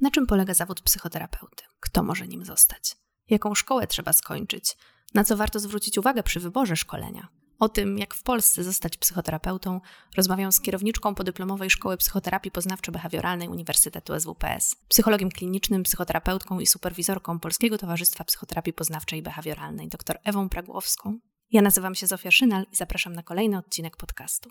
Na czym polega zawód psychoterapeuty? Kto może nim zostać? Jaką szkołę trzeba skończyć? Na co warto zwrócić uwagę przy wyborze szkolenia? O tym, jak w Polsce zostać psychoterapeutą, rozmawiam z kierowniczką podyplomowej Szkoły Psychoterapii Poznawczo-Behawioralnej Uniwersytetu SWPS, psychologiem klinicznym, psychoterapeutką i superwizorką Polskiego Towarzystwa Psychoterapii Poznawczej i Behawioralnej, dr Ewą Pragłowską. Ja nazywam się Zofia Szynal i zapraszam na kolejny odcinek podcastu.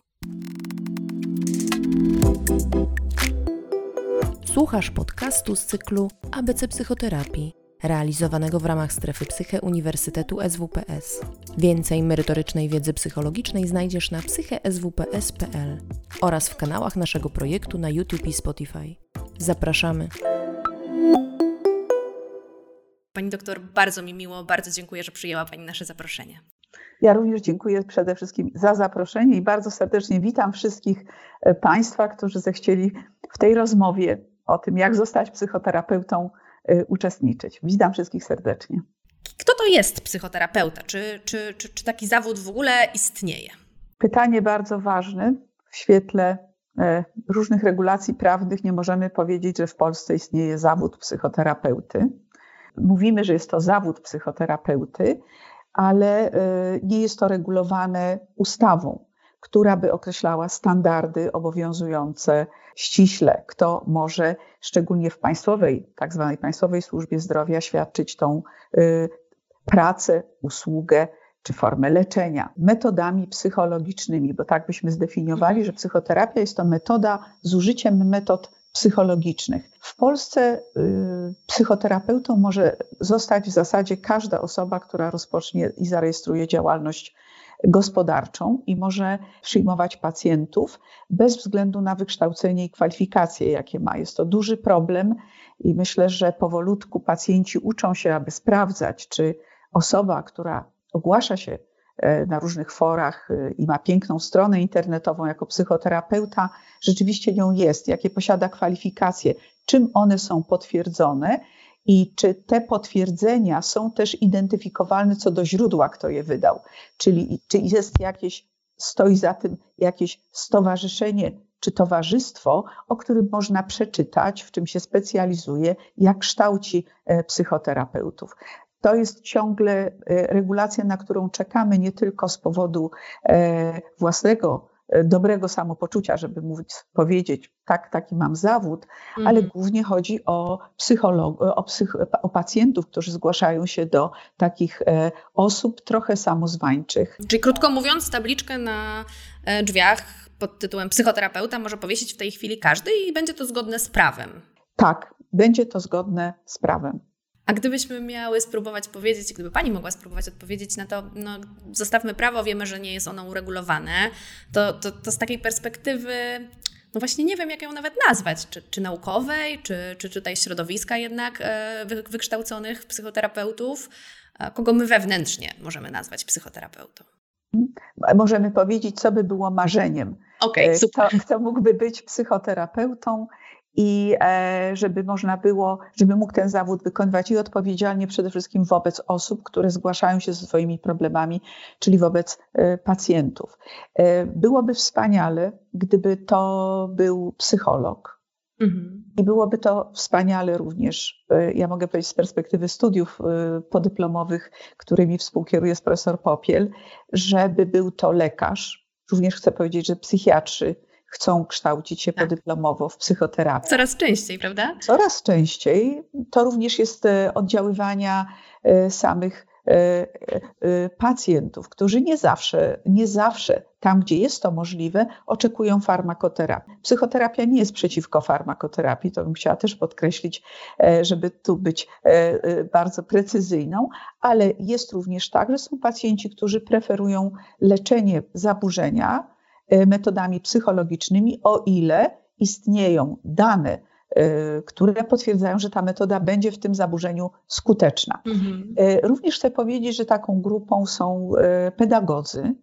Słuchasz podcastu z cyklu ABC Psychoterapii, realizowanego w ramach strefy Psyche Uniwersytetu SWPS. Więcej merytorycznej wiedzy psychologicznej znajdziesz na psycheswps.pl oraz w kanałach naszego projektu na YouTube i Spotify. Zapraszamy. Pani doktor, bardzo mi miło, bardzo dziękuję, że przyjęła Pani nasze zaproszenie. Ja również dziękuję przede wszystkim za zaproszenie i bardzo serdecznie witam wszystkich e, Państwa, którzy zechcieli w tej rozmowie o tym, jak zostać psychoterapeutą, y, uczestniczyć. Witam wszystkich serdecznie. Kto to jest psychoterapeuta? Czy, czy, czy, czy taki zawód w ogóle istnieje? Pytanie bardzo ważne. W świetle e, różnych regulacji prawnych nie możemy powiedzieć, że w Polsce istnieje zawód psychoterapeuty. Mówimy, że jest to zawód psychoterapeuty, ale e, nie jest to regulowane ustawą która by określała standardy obowiązujące ściśle, kto może szczególnie w państwowej, tak zwanej państwowej służbie zdrowia świadczyć tą y, pracę, usługę czy formę leczenia metodami psychologicznymi, bo tak byśmy zdefiniowali, że psychoterapia jest to metoda z użyciem metod psychologicznych. W Polsce y, psychoterapeutą może zostać w zasadzie każda osoba, która rozpocznie i zarejestruje działalność gospodarczą i może przyjmować pacjentów bez względu na wykształcenie i kwalifikacje, jakie ma. Jest to duży problem i myślę, że powolutku pacjenci uczą się, aby sprawdzać, czy osoba, która ogłasza się e, na różnych forach e, i ma piękną stronę internetową jako psychoterapeuta, rzeczywiście nią jest, jakie posiada kwalifikacje, czym one są potwierdzone i czy te potwierdzenia są też identyfikowalne co do źródła, kto je wydał. Czyli czy jest jakieś, stoi za tym jakieś stowarzyszenie czy towarzystwo, o którym można przeczytać, w czym się specjalizuje, jak kształci e, psychoterapeutów. To jest ciągle e, regulacja, na którą czekamy nie tylko z powodu e, własnego dobrego samopoczucia, żeby móc powiedzieć, tak, taki mam zawód, mhm. ale głównie chodzi o, psycholog, o, psych, o pacjentów, którzy zgłaszają się do takich e, osób trochę samozwańczych. Czyli krótko mówiąc, tabliczkę na e, drzwiach pod tytułem psychoterapeuta może powiesić w tej chwili każdy i będzie to zgodne z prawem. Tak, będzie to zgodne z prawem. A gdybyśmy miały spróbować powiedzieć, gdyby Pani mogła spróbować odpowiedzieć na to, no zostawmy prawo, wiemy, że nie jest ono uregulowane, to, to, to z takiej perspektywy, no właśnie nie wiem, jak ją nawet nazwać, czy, czy naukowej, czy, czy tutaj środowiska jednak e, wykształconych psychoterapeutów, kogo my wewnętrznie możemy nazwać psychoterapeutą? Możemy powiedzieć, co by było marzeniem. Okay, e, super. Kto, kto mógłby być psychoterapeutą i e, żeby można było, żeby mógł ten zawód wykonywać i odpowiedzialnie przede wszystkim wobec osób, które zgłaszają się ze swoimi problemami, czyli wobec e, pacjentów. E, byłoby wspaniale, gdyby to był psycholog. Mhm. I byłoby to wspaniale również, ja mogę powiedzieć z perspektywy studiów podyplomowych, którymi współkieruje profesor Popiel, żeby był to lekarz. Również chcę powiedzieć, że psychiatrzy chcą kształcić się tak. podyplomowo w psychoterapii. Coraz częściej, prawda? Coraz częściej. To również jest e, oddziaływania e, samych e, pacjentów, którzy nie zawsze, nie zawsze tam, gdzie jest to możliwe, oczekują farmakoterapii. Psychoterapia nie jest przeciwko farmakoterapii, to bym chciała też podkreślić, żeby tu być bardzo precyzyjną, ale jest również tak, że są pacjenci, którzy preferują leczenie zaburzenia, metodami psychologicznymi, o ile istnieją dane, e, które potwierdzają, że ta metoda będzie w tym zaburzeniu skuteczna. Mhm. E, również chcę powiedzieć, że taką grupą są pedagodzy,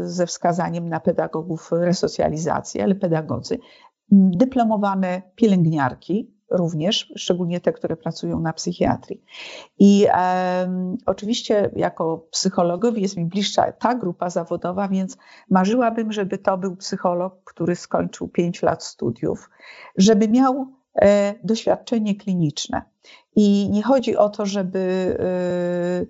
ze wskazaniem na pedagogów resocjalizacji, ale pedagodzy, dyplomowane pielęgniarki, również, szczególnie te, które pracują na psychiatrii. I e, oczywiście jako psychologowi jest mi bliższa ta grupa zawodowa, więc marzyłabym, żeby to był psycholog, który skończył 5 lat studiów, żeby miał doświadczenie kliniczne. I nie chodzi o to, żeby,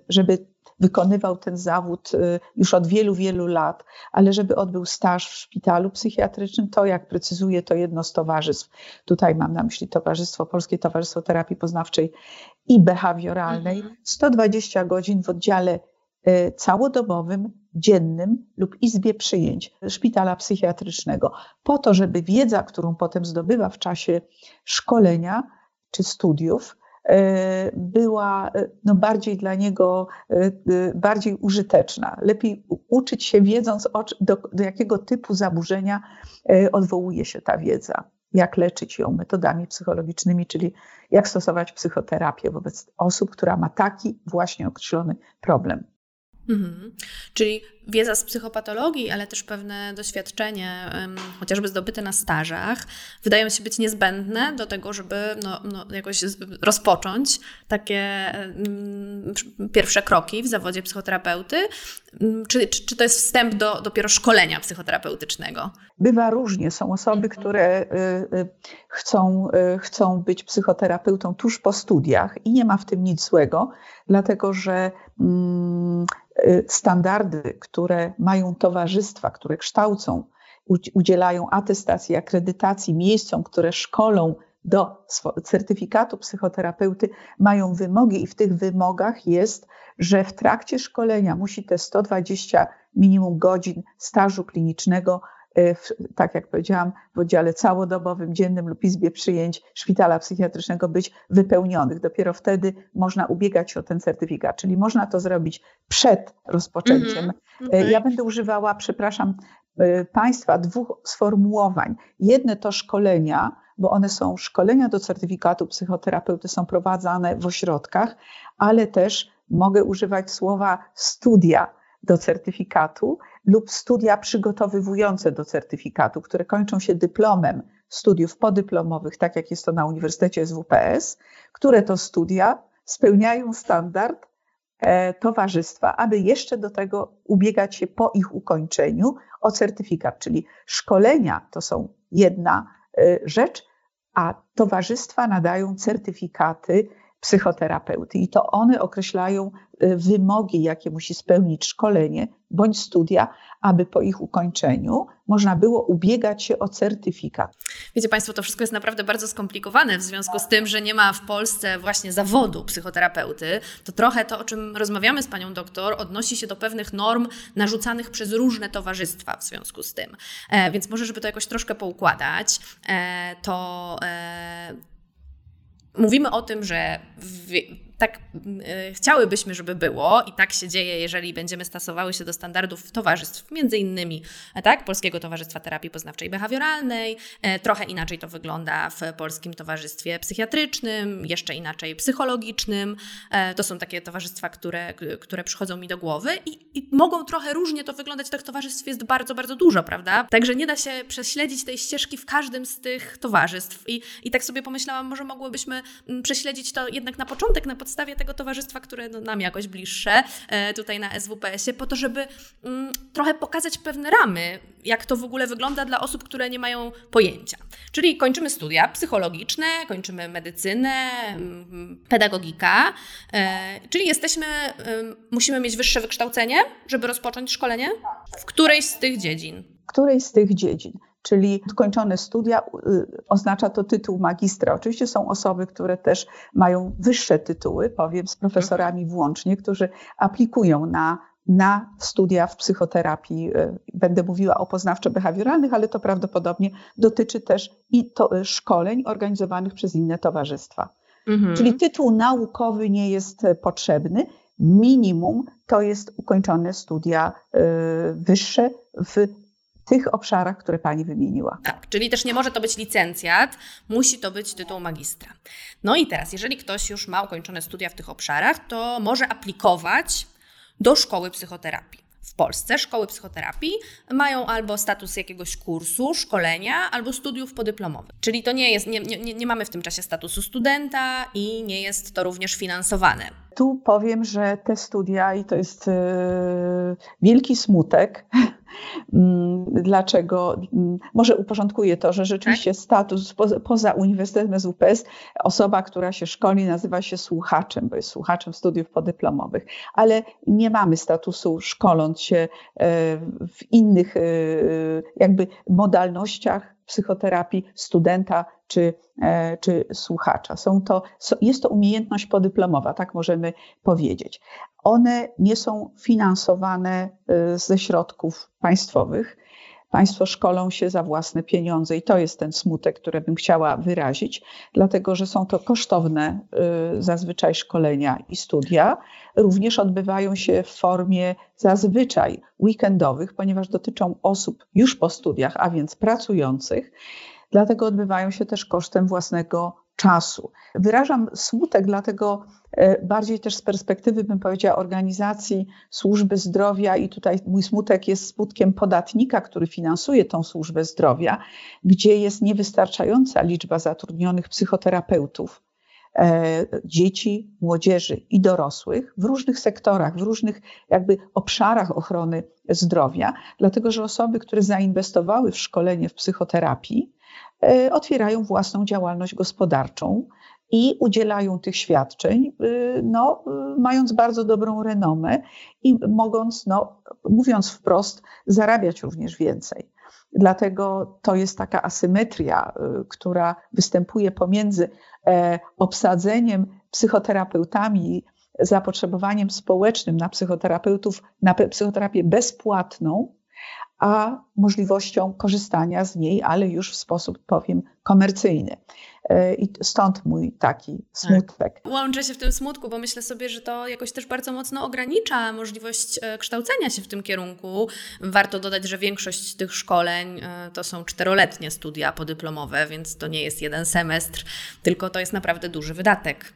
żeby wykonywał ten zawód y, już od wielu, wielu lat, ale żeby odbył staż w szpitalu psychiatrycznym, to jak precyzuje to jedno z towarzystw, tutaj mam na myśli Towarzystwo Polskie Towarzystwo Terapii Poznawczej i Behawioralnej, 120 mhm. godzin w oddziale y, całodobowym, dziennym lub izbie przyjęć szpitala psychiatrycznego, po to, żeby wiedza, którą potem zdobywa w czasie szkolenia czy studiów, była e, no, bardziej dla niego e, bardziej użyteczna. Lepiej uczyć się wiedząc, do, do jakiego typu zaburzenia odwołuje się ta wiedza jak leczyć ją metodami psychologicznymi, czyli jak stosować psychoterapię wobec osób, która ma taki właśnie określony problem. Mhm. Czyli wiedza z psychopatologii, ale też pewne doświadczenie, chociażby zdobyte na stażach, wydają się być niezbędne do tego, żeby no, no, jakoś rozpocząć takie pierwsze kroki w zawodzie psychoterapeuty. Czy, czy, czy to jest wstęp do dopiero szkolenia psychoterapeutycznego? Bywa różnie. Są osoby, które y, y, chcą, y, chcą być psychoterapeutą tuż po studiach i nie ma w tym nic złego, dlatego że mm, standardy, które mają towarzystwa, które kształcą, udzielają atestacji, akredytacji miejscom, które szkolą do certyfikatu psychoterapeuty, mają wymogi i w tych wymogach jest, że w trakcie szkolenia musi te 120 minimum godzin stażu klinicznego w, tak jak powiedziałam, w oddziale całodobowym, dziennym lub izbie przyjęć szpitala psychiatrycznego być wypełnionych. Dopiero wtedy można ubiegać się o ten certyfikat, czyli można to zrobić przed rozpoczęciem. Mm -hmm. okay. Ja będę używała, przepraszam e, Państwa, dwóch sformułowań. Jedne to szkolenia, bo one są szkolenia do certyfikatu psychoterapeuty, są prowadzane w ośrodkach, ale też mogę używać słowa studia do certyfikatu lub studia przygotowywujące do certyfikatu, które kończą się dyplomem studiów podyplomowych, tak jak jest to na Uniwersytecie SWPS, które to studia spełniają standard e, towarzystwa, aby jeszcze do tego ubiegać się po ich ukończeniu o certyfikat, czyli szkolenia to są jedna e, rzecz, a towarzystwa nadają certyfikaty psychoterapeuty i to one określają y, wymogi, jakie musi spełnić szkolenie bądź studia, aby po ich ukończeniu można było ubiegać się o certyfikat. Wiecie Państwo, to wszystko jest naprawdę bardzo skomplikowane w związku z tym, że nie ma w Polsce właśnie zawodu psychoterapeuty. To trochę to, o czym rozmawiamy z Panią doktor, odnosi się do pewnych norm narzucanych przez różne towarzystwa w związku z tym. E, więc może, żeby to jakoś troszkę poukładać, e, to e, mówimy o tym, że tak y, chciałybyśmy, żeby było i tak się dzieje, jeżeli będziemy stosowały się do standardów towarzystw, między innymi e, tak, Polskiego Towarzystwa Terapii Poznawczej Behawioralnej. E, trochę inaczej to wygląda w Polskim Towarzystwie Psychiatrycznym, jeszcze inaczej psychologicznym. E, to są takie towarzystwa, które, które przychodzą mi do głowy i, i mogą trochę różnie to wyglądać. Tych towarzystw jest bardzo, bardzo dużo, prawda? Także nie da się prześledzić tej ścieżki w każdym z tych towarzystw. I, i tak sobie pomyślałam, może mogłybyśmy mm, prześledzić to jednak na początek, na podstawie tego towarzystwa, które no, nam jakoś bliższe e, tutaj na SWPS-ie, po to, żeby mm, trochę pokazać pewne ramy, jak to w ogóle wygląda dla osób, które nie mają pojęcia. Czyli kończymy studia psychologiczne, kończymy medycynę, mm, pedagogika, e, czyli jesteśmy, musimy mieć wyższe wykształcenie, żeby rozpocząć szkolenie w którejś z tych dziedzin. W którejś z tych dziedzin czyli skończone studia, y, oznacza to tytuł magistra. Oczywiście są osoby, które też mają wyższe tytuły, powiem z profesorami włącznie, którzy aplikują na na studia w psychoterapii. Y, będę mówiła o poznawczo-behawioralnych, ale to prawdopodobnie dotyczy też i to y, szkoleń organizowanych przez inne towarzystwa. Mhm. Czyli tytuł naukowy nie jest potrzebny. Minimum to jest ukończone studia wyższe w tych obszarach, które Pani wymieniła. Tak, czyli też nie może to być licencjat, musi to być tytuł magistra. No i teraz, jeżeli ktoś już ma ukończone studia w tych obszarach, to może aplikować do szkoły psychoterapii. W Polsce szkoły psychoterapii mają albo status jakiegoś kursu, szkolenia, albo studiów podyplomowych. Czyli to nie jest, nie, nie, nie mamy w tym czasie statusu studenta i nie jest to również finansowane. Tu powiem, że te studia, i to jest yy, wielki smutek, dlaczego? Mm, może uporządkuję to, że rzeczywiście tak? status poza, Uniwersytetem SWPS osoba, która się szkoli, nazywa się słuchaczem, bo jest słuchaczem studiów podyplomowych, ale nie mamy statusu szkoląc się e, w innych e, jakby modalnościach psychoterapii studenta czy, e, czy słuchacza. Są to, jest to umiejętność podyplomowa, tak możemy powiedzieć. One nie są finansowane e, ze środków państwowych. Państwo szkolą się za własne pieniądze i to jest ten smutek, który bym chciała wyrazić, dlatego że są to kosztowne e, zazwyczaj szkolenia i studia. Również odbywają się w formie zazwyczaj weekendowych, ponieważ dotyczą osób już po studiach, a więc pracujących. Dlatego odbywają się też kosztem własnego czasu. Wyrażam smutek, dlatego e, bardziej też z perspektywy, bym powiedziała, organizacji służby zdrowia, i tutaj mój smutek jest smutkiem podatnika, który finansuje tą służbę zdrowia, gdzie jest niewystarczająca liczba zatrudnionych psychoterapeutów. E, dzieci, młodzieży i dorosłych w różnych sektorach, w różnych jakby obszarach ochrony zdrowia, dlatego że osoby, które zainwestowały w szkolenie w psychoterapii, otwierają własną działalność gospodarczą i udzielają tych świadczeń, y, no, y, mając bardzo dobrą renomę i mogąc, no, mówiąc wprost, zarabiać również więcej. Dlatego to jest taka asymetria, która występuje pomiędzy e, obsadzeniem psychoterapeutami, zapotrzebowaniem społecznym na psychoterapeutów, na psychoterapię bezpłatną, a możliwością korzystania z niej, ale już w sposób, powiem, komercyjny. E, I stąd mój taki smutek. Tak. Łączę się w tym smutku, bo myślę sobie, że to jakoś też bardzo mocno ogranicza możliwość e, kształcenia się w tym kierunku. Warto dodać, że większość tych szkoleń e, to są czteroletnie studia podyplomowe, więc to nie jest jeden semestr, tylko to jest naprawdę duży wydatek.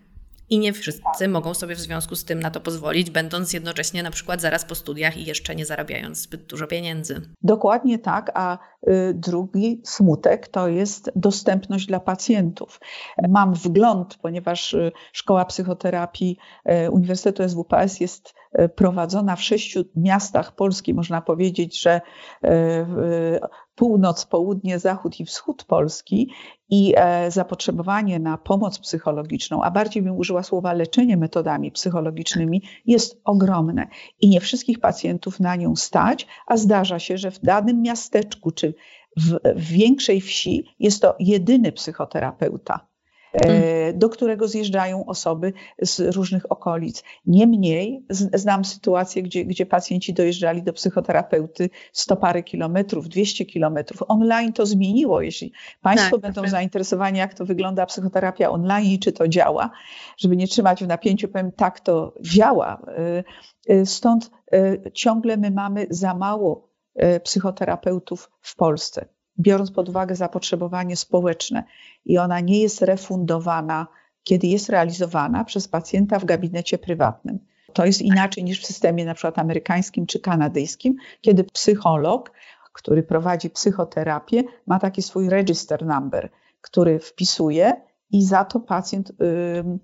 I nie wszyscy mogą sobie w związku z tym na to pozwolić, będąc jednocześnie na przykład zaraz po studiach i jeszcze nie zarabiając zbyt dużo pieniędzy. Dokładnie tak, a y, drugi smutek to jest dostępność dla pacjentów. Mam wgląd, ponieważ y, Szkoła Psychoterapii y, Uniwersytetu SWPS jest prowadzona w sześciu miastach Polski. Można powiedzieć, że północ, południe, zachód i wschód Polski i e, zapotrzebowanie na pomoc psychologiczną, a bardziej bym użyła słowa leczenie metodami psychologicznymi, jest ogromne i nie wszystkich pacjentów na nią stać, a zdarza się, że w danym miasteczku czy w, większej wsi jest to jedyny psychoterapeuta. Do którego zjeżdżają osoby z różnych okolic. Niemniej znam sytuacje, gdzie, gdzie pacjenci dojeżdżali do psychoterapeuty 100 parę kilometrów, 200 kilometrów. Online to zmieniło. Jeśli Państwo tak, będą zainteresowani, jak to wygląda psychoterapia online i czy to działa, żeby nie trzymać w napięciu, powiem tak, to działa. E, e, stąd ciągle my mamy za mało psychoterapeutów w Polsce biorąc pod uwagę zapotrzebowanie społeczne i ona nie jest refundowana, kiedy jest realizowana przez pacjenta w gabinecie prywatnym. To jest inaczej niż w systemie na przykład amerykańskim czy kanadyjskim, kiedy psycholog, który prowadzi psychoterapię, ma taki swój register number, który wpisuje i za to pacjent y,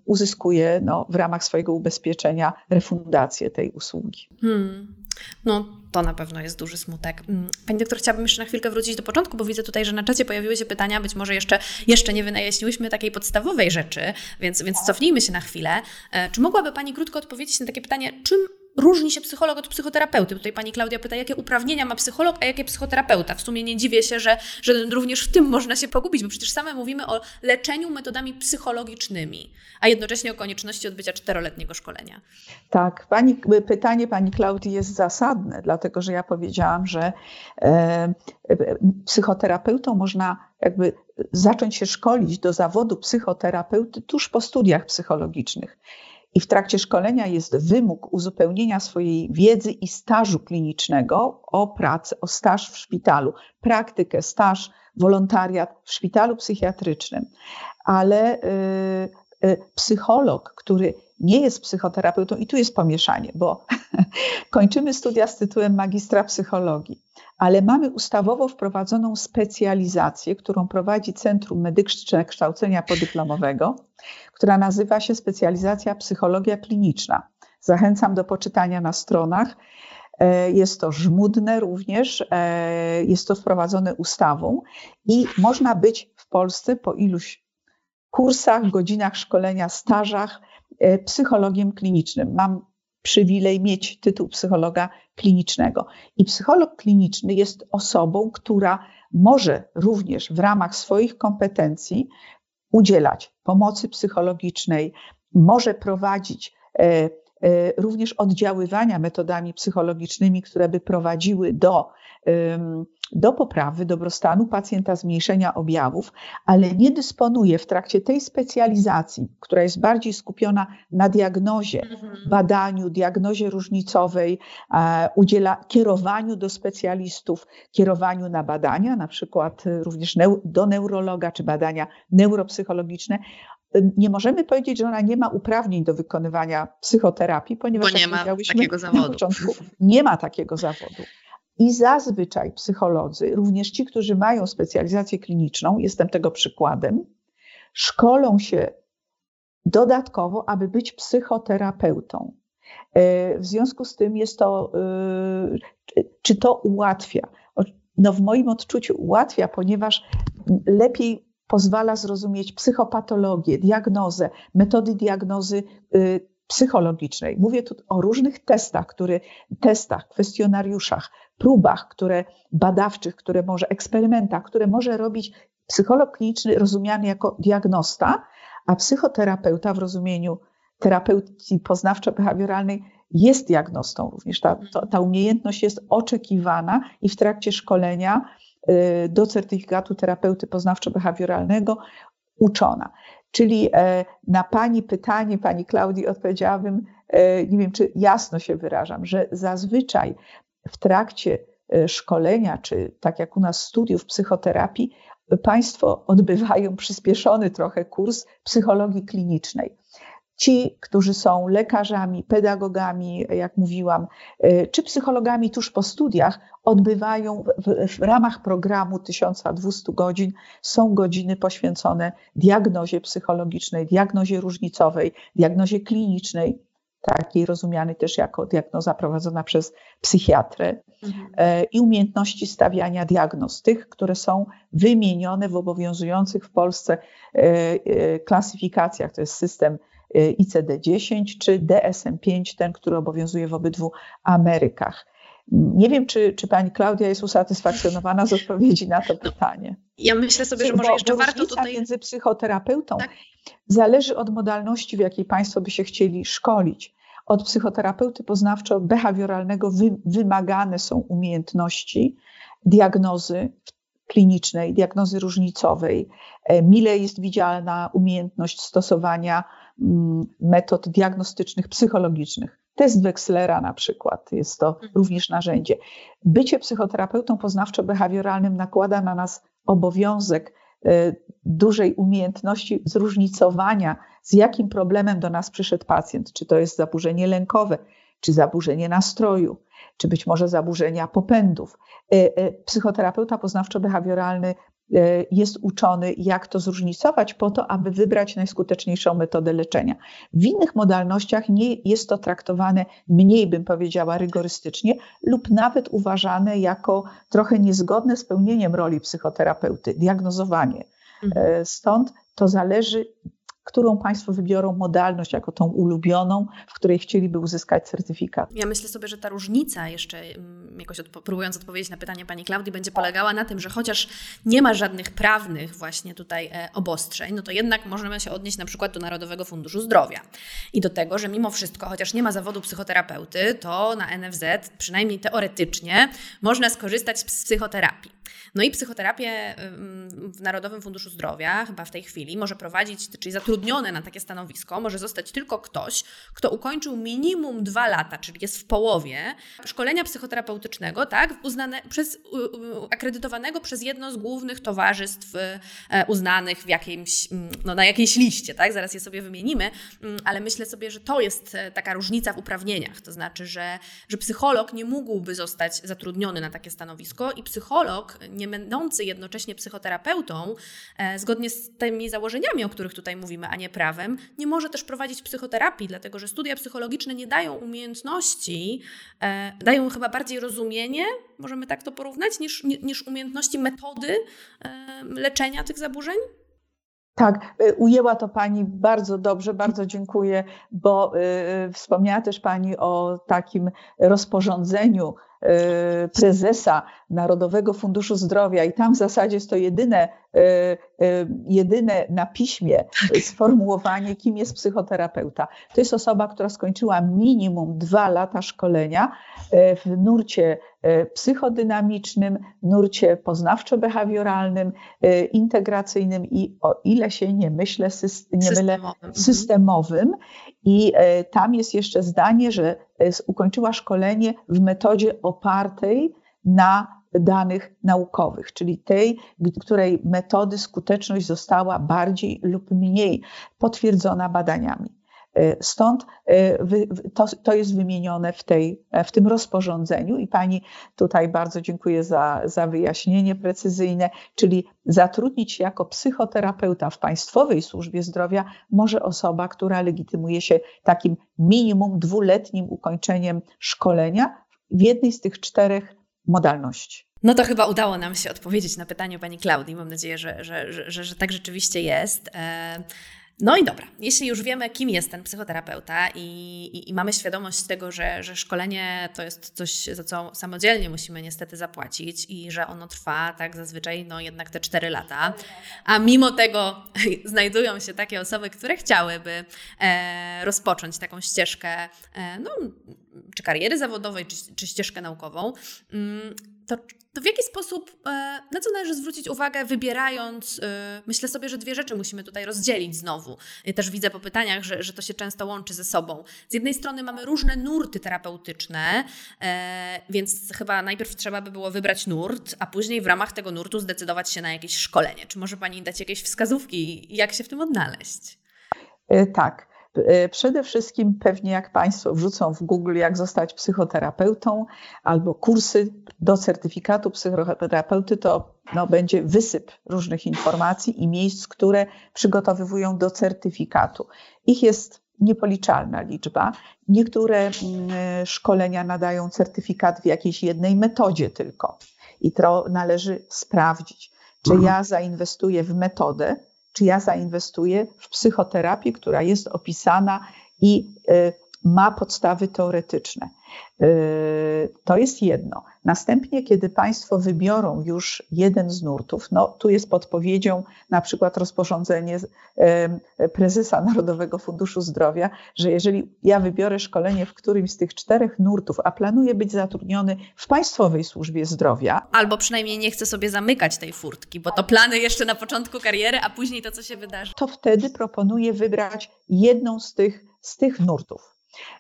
uzyskuje no, w ramach swojego ubezpieczenia refundację tej usługi. Hmm. No, to na pewno jest duży smutek. Mm, pani doktor, chciałabym jeszcze na chwilkę wrócić do początku, bo widzę tutaj, że na czacie pojawiły się pytania, być może jeszcze, jeszcze nie wyjaśniłyśmy takiej podstawowej rzeczy, więc, więc cofnijmy się na chwilę. E, czy mogłaby Pani krótko odpowiedzieć na takie pytanie, czym różni się psycholog od psychoterapeuty. Tutaj pani Klaudia pyta, jakie uprawnienia ma psycholog, a jakie psychoterapeuta. W sumie nie dziwię się, że, że również w tym można się pogubić, bo przecież same mówimy o leczeniu metodami psychologicznymi, a jednocześnie o konieczności odbycia czteroletniego szkolenia. Tak, pani, pytanie pani Klaudii jest zasadne, dlatego że ja powiedziałam, że e, psychoterapeutą można jakby zacząć się szkolić do zawodu psychoterapeuty tuż po studiach psychologicznych i w trakcie szkolenia jest wymóg uzupełnienia swojej wiedzy i stażu klinicznego o pracę, o staż w szpitalu, praktykę, staż, wolontariat w szpitalu psychiatrycznym. Ale y, y, psycholog, który nie jest psychoterapeutą, i tu jest pomieszanie, bo kończymy studia z tytułem magistra psychologii, ale mamy ustawowo wprowadzoną specjalizację, którą prowadzi Centrum Medyczne Kształcenia Podyplomowego, która nazywa się specjalizacja psychologia kliniczna. Zachęcam do poczytania na stronach. Jest to żmudne również, jest to wprowadzone ustawą i można być w Polsce po iluś kursach, godzinach szkolenia, stażach psychologiem klinicznym. Mam przywilej mieć tytuł psychologa klinicznego. I psycholog kliniczny jest osobą, która może również w ramach swoich kompetencji udzielać pomocy psychologicznej, może prowadzić e, e, również oddziaływania metodami psychologicznymi, które by prowadziły do do poprawy dobrostanu pacjenta, zmniejszenia objawów, ale nie dysponuje w trakcie tej specjalizacji, która jest bardziej skupiona na diagnozie, mhm. badaniu, diagnozie różnicowej, e, udziela kierowaniu do specjalistów, kierowaniu na badania, na przykład również do neurologa czy badania neuropsychologiczne. Nie możemy powiedzieć, że ona nie ma uprawnień do wykonywania psychoterapii, ponieważ Bo nie ma takiego zawodu. Nie ma takiego zawodu. I zazwyczaj psycholodzy, również ci, którzy mają specjalizację kliniczną, jestem tego przykładem, szkolą się dodatkowo, aby być psychoterapeutą. E, w związku z tym jest to, e, czy to ułatwia? No w moim odczuciu ułatwia, ponieważ lepiej pozwala zrozumieć psychopatologię, diagnozę, metody diagnozy e, psychologicznej. Mówię tu o różnych testach, które, testach, kwestionariuszach, próbach, które badawczych, które może eksperymentach, które może robić psycholog kliniczny rozumiany jako diagnosta, a psychoterapeuta w rozumieniu terapeutii poznawczo-behawioralnej jest diagnostą również. Ta, ta umiejętność jest oczekiwana i w trakcie szkolenia y, do certyfikatu terapeuty poznawczo-behawioralnego uczona. Czyli e, na Pani pytanie, Pani Klaudii, odpowiedziałabym, e, nie wiem, czy jasno się wyrażam, że zazwyczaj w trakcie e, szkolenia, czy tak jak u nas studiów psychoterapii, Państwo odbywają przyspieszony trochę kurs psychologii klinicznej. Ci, którzy są lekarzami, pedagogami, jak mówiłam, e, czy psychologami tuż po studiach, odbywają w, w, ramach programu 1200 godzin, są godziny poświęcone diagnozie psychologicznej, diagnozie różnicowej, diagnozie klinicznej, takiej rozumianej też jako diagnoza prowadzona przez psychiatrę mhm. E, i umiejętności stawiania diagnoz, tych, które są wymienione w obowiązujących w Polsce e, klasyfikacjach. To jest system Y, ICD-10 czy DSM-5, ten, który obowiązuje w obydwu Amerykach. Nie wiem, czy, czy pani Klaudia jest usatysfakcjonowana z odpowiedzi na to pytanie. Ja myślę sobie, że może jeszcze bo warto tutaj... między psychoterapeutą tak? zależy od modalności, w jakiej państwo by się chcieli szkolić. Od psychoterapeuty poznawczo-behawioralnego wy, wymagane są umiejętności diagnozy klinicznej, diagnozy różnicowej. E, mile jest widzialna umiejętność stosowania metod diagnostycznych, psychologicznych. Test Wexlera na przykład jest to mhm. również narzędzie. Bycie psychoterapeutą poznawczo-behawioralnym nakłada na nas obowiązek e, dużej umiejętności zróżnicowania, z jakim problemem do nas przyszedł pacjent. Czy to jest zaburzenie lękowe, czy zaburzenie nastroju, czy być może zaburzenia popędów. E, e, psychoterapeuta poznawczo-behawioralny E, jest uczony, jak to zróżnicować, po to, aby wybrać najskuteczniejszą metodę leczenia. W innych modalnościach nie jest to traktowane mniej, bym powiedziała, rygorystycznie, lub nawet uważane jako trochę niezgodne z pełnieniem roli psychoterapeuty, diagnozowanie. Mhm. Stąd to zależy, którą Państwo wybiorą modalność jako tą ulubioną, w której chcieliby uzyskać certyfikat. Ja myślę sobie, że ta różnica jeszcze, mm, jakoś odpo próbując odpowiedzieć na pytanie Pani Klaudii, będzie polegała na tym, że chociaż nie ma żadnych prawnych właśnie tutaj e, obostrzeń, no to jednak możemy się odnieść na przykład do Narodowego Funduszu Zdrowia i do tego, że mimo wszystko, chociaż nie ma zawodu psychoterapeuty, to na NFZ, przynajmniej teoretycznie, można skorzystać z psychoterapii. No i psychoterapię w Narodowym Funduszu Zdrowia, chyba w tej chwili, może prowadzić, czyli zatrudniony na takie stanowisko, może zostać tylko ktoś, kto ukończył minimum dwa lata, czyli jest w połowie szkolenia psychoterapeutycznego, tak, uznane przez, akredytowanego przez jedno z głównych towarzystw e, uznanych w jakimś, no, na jakiejś liście, tak, zaraz je sobie wymienimy, ale myślę sobie, że to jest e, taka różnica w uprawnieniach, to znaczy, że, że psycholog nie mógłby zostać zatrudniony na takie stanowisko i psycholog nie będący jednocześnie psychoterapeutą, e, zgodnie z tymi założeniami, o których tutaj mówimy, a nie prawem, nie może też prowadzić psychoterapii, dlatego że studia psychologiczne nie dają umiejętności, e, dają chyba bardziej rozumienie, możemy tak to porównać, niż, niż umiejętności metody e, leczenia tych zaburzeń? Tak, y, ujęła to Pani bardzo dobrze, bardzo dziękuję, bo y, wspomniała też Pani o takim rozporządzeniu prezesa Narodowego Funduszu Zdrowia i tam w zasadzie jest to jedyne, jedyne na piśmie tak. sformułowanie, kim jest psychoterapeuta. To jest osoba, która skończyła minimum dwa lata szkolenia w nurcie psychodynamicznym, nurcie poznawczo-behawioralnym, e, integracyjnym i o ile się nie myślę, nie mylę, systemowym. systemowym. I e, tam jest jeszcze zdanie, że ukończyła szkolenie w metodzie opartej na danych naukowych, czyli tej, której metody skuteczność została bardziej lub mniej potwierdzona badaniami. E, stąd e, to, to jest wymienione w, tej, w tym rozporządzeniu i Pani tutaj bardzo dziękuję za, za wyjaśnienie precyzyjne, czyli zatrudnić jako psychoterapeuta w Państwowej Służbie Zdrowia może osoba, która legitymuje się takim minimum dwuletnim ukończeniem szkolenia w jednej z tych czterech modalności. No to chyba udało nam się odpowiedzieć na pytanie pani Klaudii. Mam nadzieję, że, że, że, że, że tak rzeczywiście jest. No i dobra, jeśli już wiemy, kim jest ten psychoterapeuta i, i, i, mamy świadomość tego, że, że szkolenie to jest coś, za co samodzielnie musimy niestety zapłacić i że ono trwa tak zazwyczaj no jednak te 4 lata, a mimo tego znajdują się takie osoby, które chciałyby e, rozpocząć taką ścieżkę e, no, czy kariery zawodowej, czy, czy ścieżkę naukową, mm, to, to w jaki sposób, e, na co należy zwrócić uwagę, wybierając, e, myślę sobie, że dwie rzeczy musimy tutaj rozdzielić znowu. Ja też widzę po pytaniach, że, że to się często łączy ze sobą. Z jednej strony mamy różne nurty terapeutyczne, e, więc chyba najpierw trzeba by było wybrać nurt, a później w ramach tego nurtu zdecydować się na jakieś szkolenie. Czy może Pani dać jakieś wskazówki, jak się w tym odnaleźć? Tak. E, przede wszystkim pewnie jak Państwo wrzucą w Google, jak zostać psychoterapeutą albo kursy do certyfikatu psychoterapeuty, to no, będzie wysyp różnych informacji i miejsc, które przygotowywują do certyfikatu. Ich jest niepoliczalna liczba. Niektóre mm, szkolenia nadają certyfikat w jakiejś jednej metodzie tylko i to należy sprawdzić. Czy mhm. ja zainwestuję w metodę, czy ja zainwestuję w psychoterapię, która jest opisana i y, ma podstawy teoretyczne. Y, to jest jedno. Następnie, kiedy Państwo wybiorą już jeden z nurtów, no tu jest podpowiedzią na przykład rozporządzenie prezesa Narodowego Funduszu Zdrowia, że jeżeli ja wybiorę szkolenie w którymś z tych czterech nurtów, a planuję być zatrudniony w Państwowej Służbie Zdrowia. Albo przynajmniej nie chcę sobie zamykać tej furtki, bo to plany jeszcze na początku kariery, a później to, co się wydarzy. To wtedy proponuję wybrać jedną z tych, z tych nurtów.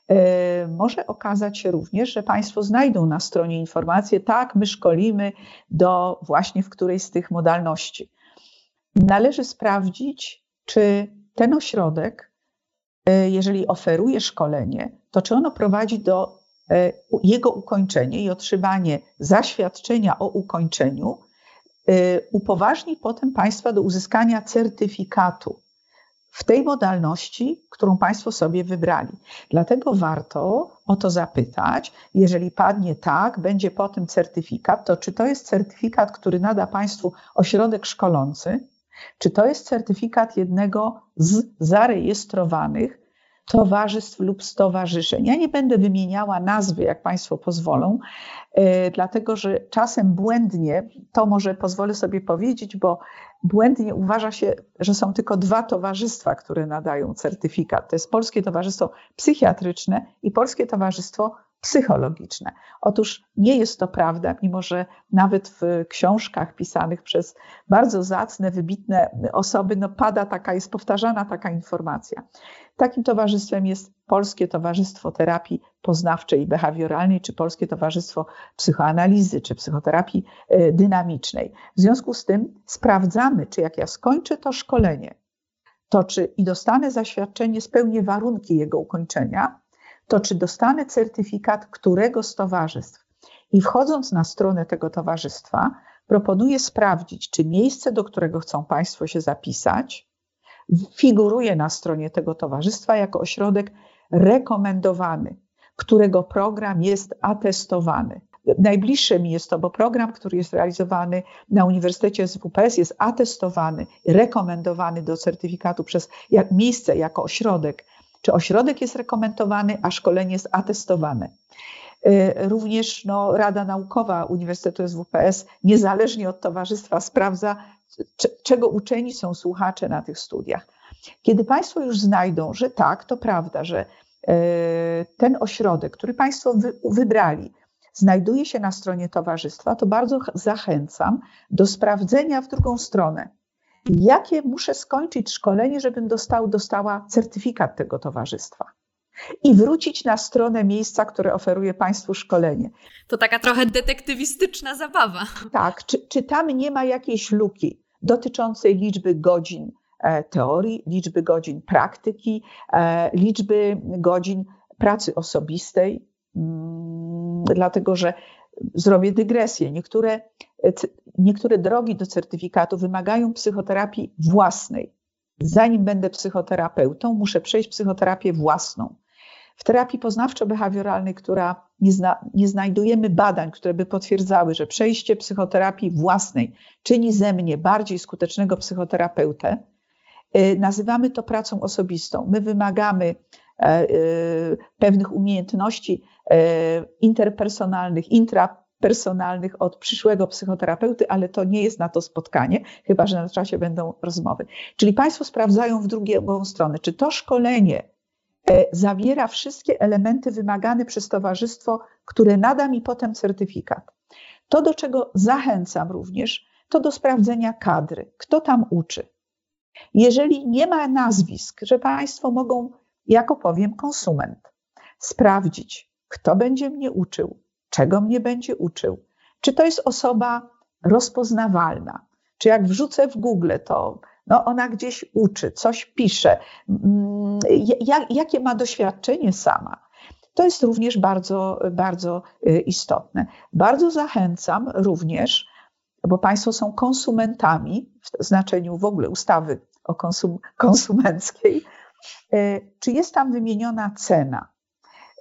E, może okazać się również, że Państwo znajdą na stronie informację, tak, my szkolimy do właśnie w którejś z tych modalności. Należy sprawdzić, czy ten ośrodek, e, jeżeli oferuje szkolenie, to czy ono prowadzi do e, jego ukończenia i otrzymanie zaświadczenia o ukończeniu, upoważni potem Państwa do uzyskania certyfikatu w tej modalności, którą Państwo sobie wybrali. Dlatego warto o to zapytać. Jeżeli padnie tak, będzie po tym certyfikat, to czy to jest certyfikat, który nada Państwu ośrodek szkolący, czy to jest certyfikat jednego z zarejestrowanych towarzystw lub stowarzyszeń. Ja nie będę wymieniała nazwy, jak Państwo pozwolą, e, dlatego że czasem błędnie, to może pozwolę sobie powiedzieć, bo błędnie uważa się, że są tylko dwa towarzystwa, które nadają certyfikat. To jest Polskie Towarzystwo Psychiatryczne i Polskie Towarzystwo psychologiczne. Otóż nie jest to prawda, mimo że nawet w książkach pisanych przez bardzo zacne, wybitne osoby, no pada taka, jest powtarzana taka informacja. Takim towarzystwem jest Polskie Towarzystwo Terapii Poznawczej i Behawioralnej, czy Polskie Towarzystwo Psychoanalizy, czy Psychoterapii e, Dynamicznej. W związku z tym sprawdzamy, czy jak ja skończę to szkolenie, to czy i dostanę zaświadczenie, spełnię warunki jego ukończenia, to czy dostanę certyfikat którego z towarzystw. I wchodząc na stronę tego towarzystwa, proponuję sprawdzić, czy miejsce, do którego chcą Państwo się zapisać, figuruje na stronie tego towarzystwa jako ośrodek rekomendowany, którego program jest atestowany. Najbliższe mi jest to, bo program, który jest realizowany na Uniwersytecie SWPS jest atestowany, rekomendowany do certyfikatu przez miejsce jako ośrodek. Czy ośrodek jest rekomendowany, a szkolenie jest atestowane. E, również no, Rada Naukowa Uniwersytetu SWPS, niezależnie od towarzystwa, sprawdza, czego uczeni są słuchacze na tych studiach. Kiedy Państwo już znajdą, że tak, to prawda, że e, ten ośrodek, który Państwo wybrali, znajduje się na stronie towarzystwa, to bardzo zachęcam do sprawdzenia w drugą stronę. Jakie muszę skończyć szkolenie, żebym dostał, dostała certyfikat tego towarzystwa? I wrócić na stronę miejsca, które oferuje Państwu szkolenie. To taka trochę detektywistyczna zabawa. Tak, czy, czy tam nie ma jakiejś luki dotyczącej liczby godzin e, teorii, liczby godzin praktyki, e, liczby godzin pracy osobistej, mm, dlatego że zrobię dygresję. Niektóre, niektóre drogi do certyfikatu wymagają psychoterapii własnej. Zanim będę psychoterapeutą, muszę przejść psychoterapię własną. W terapii poznawczo-behawioralnej, która nie, zna, nie znajdujemy badań, które by potwierdzały, że przejście psychoterapii własnej czyni ze mnie bardziej skutecznego psychoterapeutę, y, nazywamy to pracą osobistą. My wymagamy e, y, pewnych umiejętności e, interpersonalnych, intrapersonalnych od przyszłego psychoterapeuty, ale to nie jest na to spotkanie, chyba że na czasie będą rozmowy. Czyli Państwo sprawdzają w drugą stronę, czy to szkolenie E, zawiera wszystkie elementy wymagane przez towarzystwo, które nada mi potem certyfikat. To, do czego zachęcam również, to do sprawdzenia kadry, kto tam uczy. Jeżeli nie ma nazwisk, że Państwo mogą, jako powiem, konsument, sprawdzić, kto będzie mnie uczył, czego mnie będzie uczył, czy to jest osoba rozpoznawalna, czy jak wrzucę w Google, to no ona gdzieś uczy, coś pisze, mm, jakie ma doświadczenie sama. To jest również bardzo, bardzo y, istotne. Bardzo zachęcam również, bo Państwo są konsumentami w znaczeniu w ogóle ustawy o konsum, konsumenckiej, y, czy jest tam wymieniona cena?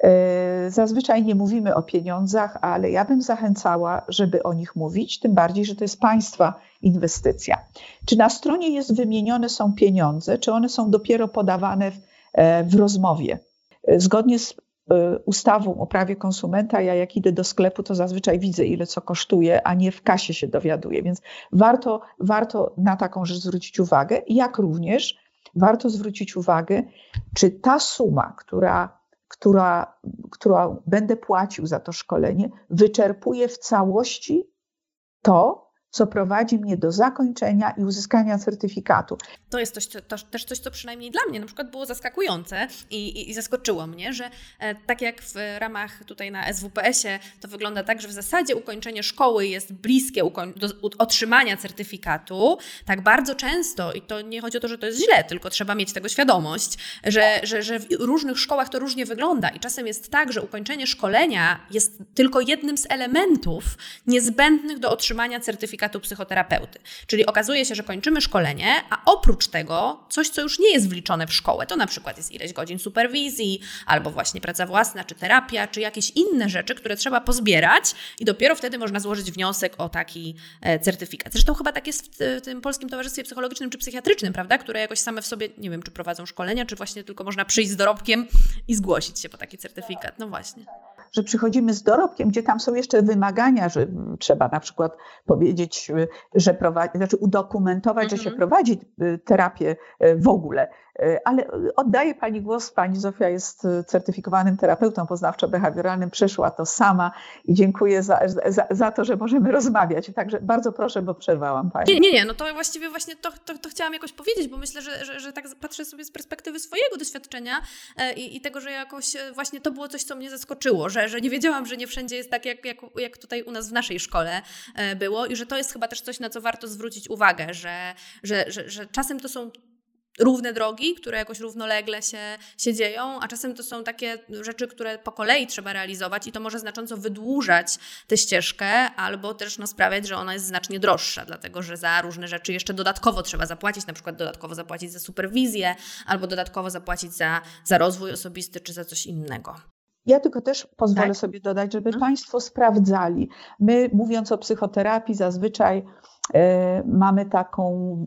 Y, zazwyczaj nie mówimy o pieniądzach, ale ja bym zachęcała, żeby o nich mówić, tym bardziej, że to jest państwa inwestycja. Czy na stronie jest wymienione są pieniądze, czy one są dopiero podawane w, e, w rozmowie? E, zgodnie z e, ustawą o prawie konsumenta, ja jak idę do sklepu, to zazwyczaj widzę, ile co kosztuje, a nie w kasie się dowiaduję. Więc warto, warto na taką rzecz zwrócić uwagę, jak również warto zwrócić uwagę, czy ta suma, która, która, którą będę płacił za to szkolenie, wyczerpuje w całości to, co prowadzi mnie do zakończenia i uzyskania certyfikatu. To jest coś, to, też coś, co przynajmniej dla mnie na przykład było zaskakujące i, i, i zaskoczyło mnie, że e, tak jak w ramach tutaj na SWPS-ie to wygląda tak, że w zasadzie ukończenie szkoły jest bliskie do otrzymania certyfikatu, tak bardzo często, i to nie chodzi o to, że to jest źle, tylko trzeba mieć tego świadomość, że, że, że w różnych szkołach to różnie wygląda i czasem jest tak, że ukończenie szkolenia jest tylko jednym z elementów niezbędnych do otrzymania certyfikatu certyfikatu psychoterapeuty. Czyli okazuje się, że kończymy szkolenie, a oprócz tego coś, co już nie jest wliczone w szkołę, to na przykład jest ileś godzin superwizji, albo właśnie praca własna, czy terapia, czy jakieś inne rzeczy, które trzeba pozbierać i dopiero wtedy można złożyć wniosek o taki e, certyfikat. Zresztą chyba tak jest w tym Polskim Towarzystwie Psychologicznym czy Psychiatrycznym, prawda? Które jakoś same w sobie, nie wiem, czy prowadzą szkolenia, czy właśnie tylko można przyjść z dorobkiem i zgłosić się po taki certyfikat. No właśnie że przychodzimy z dorobkiem, gdzie tam są jeszcze wymagania, że trzeba na przykład powiedzieć, że prowadzi, znaczy udokumentować, mm -hmm. że się mhm. prowadzi y, terapię y, w ogóle. Y, ale oddaję Pani głos. Pani Zofia jest certyfikowanym terapeutą poznawczo-behawioralnym, przeszła to sama i dziękuję za, za, za, to, że możemy rozmawiać. Także bardzo proszę, bo przerwałam Pani. Nie, nie, nie. no to właściwie właśnie to, to, to chciałam jakoś powiedzieć, bo myślę, że, że, że, tak patrzę sobie z perspektywy swojego doświadczenia e, i, i tego, że jakoś e, właśnie to było coś, co mnie zaskoczyło, że, że nie wiedziałam, że nie wszędzie jest tak, jak, jak, jak tutaj u nas w naszej szkole e, było i że to jest chyba też coś, na co warto zwrócić uwagę, że, że, że, że czasem to są równe drogi, które jakoś równolegle się, się dzieją, a czasem to są takie rzeczy, które po kolei trzeba realizować i to może znacząco wydłużać tę ścieżkę, albo też no, sprawiać, że ona jest znacznie droższa, dlatego że za różne rzeczy jeszcze dodatkowo trzeba zapłacić, na przykład dodatkowo zapłacić za superwizję, albo dodatkowo zapłacić za, za rozwój osobisty czy za coś innego. Ja tylko też pozwolę tak? sobie dodać, żeby no. Państwo sprawdzali. My, mówiąc o psychoterapii, zazwyczaj y, mamy taką.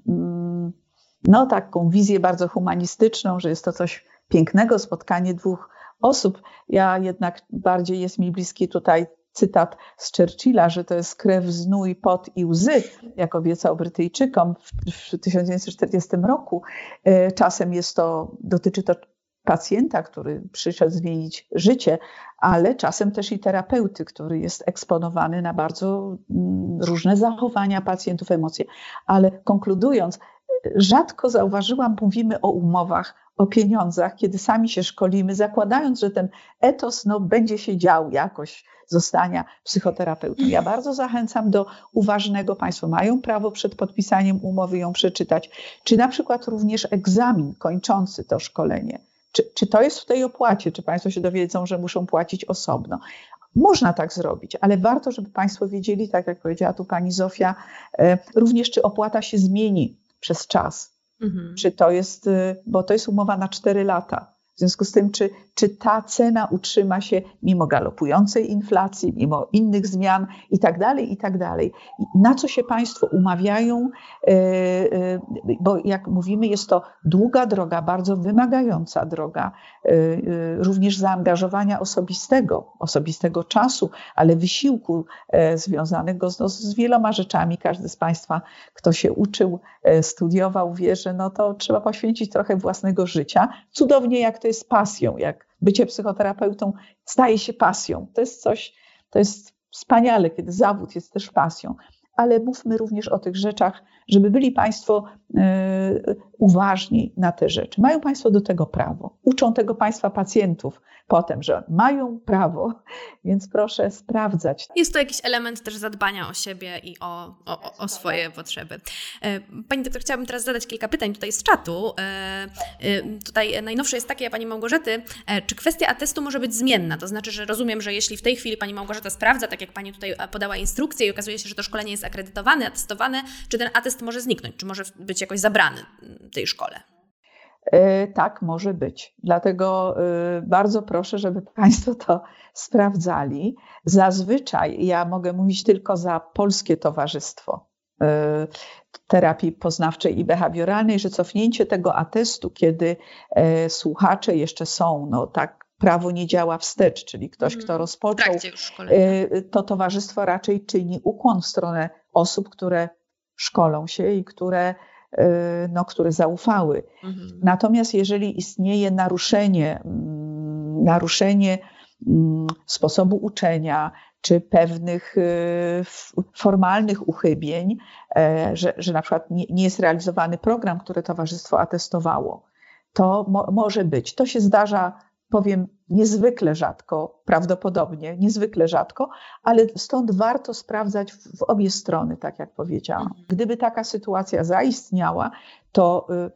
Y, no, taką wizję bardzo humanistyczną, że jest to coś pięknego, spotkanie dwóch osób. Ja jednak bardziej jest mi bliski tutaj cytat z Churchilla, że to jest krew, znój, pot i łzy, jak obiecał Brytyjczykom w, w 1940 roku. E, czasem jest to, dotyczy to pacjenta, który przyszedł zmienić życie, ale czasem też i terapeuty, który jest eksponowany na bardzo mm, różne zachowania pacjentów, emocje. Ale konkludując, rzadko zauważyłam, mówimy o umowach, o pieniądzach, kiedy sami się szkolimy, zakładając, że ten etos no, będzie się dział jakoś zostania psychoterapeutą. Ja bardzo zachęcam do uważnego. Państwo mają prawo przed podpisaniem umowy ją przeczytać, czy na przykład również egzamin kończący to szkolenie. Czy, czy to jest w tej opłacie? Czy Państwo się dowiedzą, że muszą płacić osobno? Można tak zrobić, ale warto, żeby Państwo wiedzieli, tak jak powiedziała tu Pani Zofia, e, również czy opłata się zmieni przez czas. Mhm. Czy to jest, y, bo to jest umowa na 4 lata. W związku z tym, czy, czy ta cena utrzyma się mimo galopującej inflacji, mimo innych zmian i tak dalej, i tak dalej. Na co się Państwo umawiają, e, e, bo jak mówimy, jest to długa droga, bardzo wymagająca droga, e, również zaangażowania osobistego, osobistego czasu, ale wysiłku związanego z, no, z wieloma rzeczami. Każdy z Państwa, kto się uczył, studiował, wie, że no to trzeba poświęcić trochę własnego życia. Cudownie, jak to jest pasją, jak bycie psychoterapeutą staje się pasją. To jest coś, to jest wspaniale, kiedy zawód jest też pasją. Ale mówmy również o tych rzeczach, żeby byli Państwo e, uważni na te rzeczy. Mają Państwo do tego prawo. Uczą tego Państwa pacjentów potem, że mają prawo, więc proszę sprawdzać. Jest to jakiś element też zadbania o siebie i o, o, o swoje potrzeby. E, pani doktor, chciałabym teraz zadać kilka pytań tutaj z czatu. E, tutaj najnowsze jest takie, Pani Małgorzaty, czy kwestia atestu może być zmienna? To znaczy, że rozumiem, że jeśli w tej chwili Pani Małgorzata sprawdza, tak jak Pani tutaj podała instrukcję i okazuje się, że to szkolenie jest akredytowane, atestowane, czy ten atest może zniknąć? Czy może być jakoś zabrany tej szkole? E, tak, może być. Dlatego e, bardzo proszę, żeby Państwo to sprawdzali. Zazwyczaj ja mogę mówić tylko za Polskie Towarzystwo e, Terapii Poznawczej i Behawioralnej, że cofnięcie tego atestu, kiedy słuchacze jeszcze są, no tak, prawo nie działa wstecz, czyli ktoś, kto mhm. rozpoczął, to towarzystwo raczej czyni ukłon w stronę osób, które szkolą się i które, y, no, które zaufały. Mhm. Natomiast jeżeli istnieje naruszenie, mm, naruszenie mm, sposobu uczenia, czy pewnych y, formalnych uchybień, e, że, że na przykład nie, nie jest realizowany program, który towarzystwo atestowało, to mo, może być. To się zdarza powiem niezwykle rzadko, prawdopodobnie niezwykle rzadko, ale stąd warto sprawdzać w, obie strony, tak jak powiedziałam. Mhm. Gdyby taka sytuacja zaistniała, to y,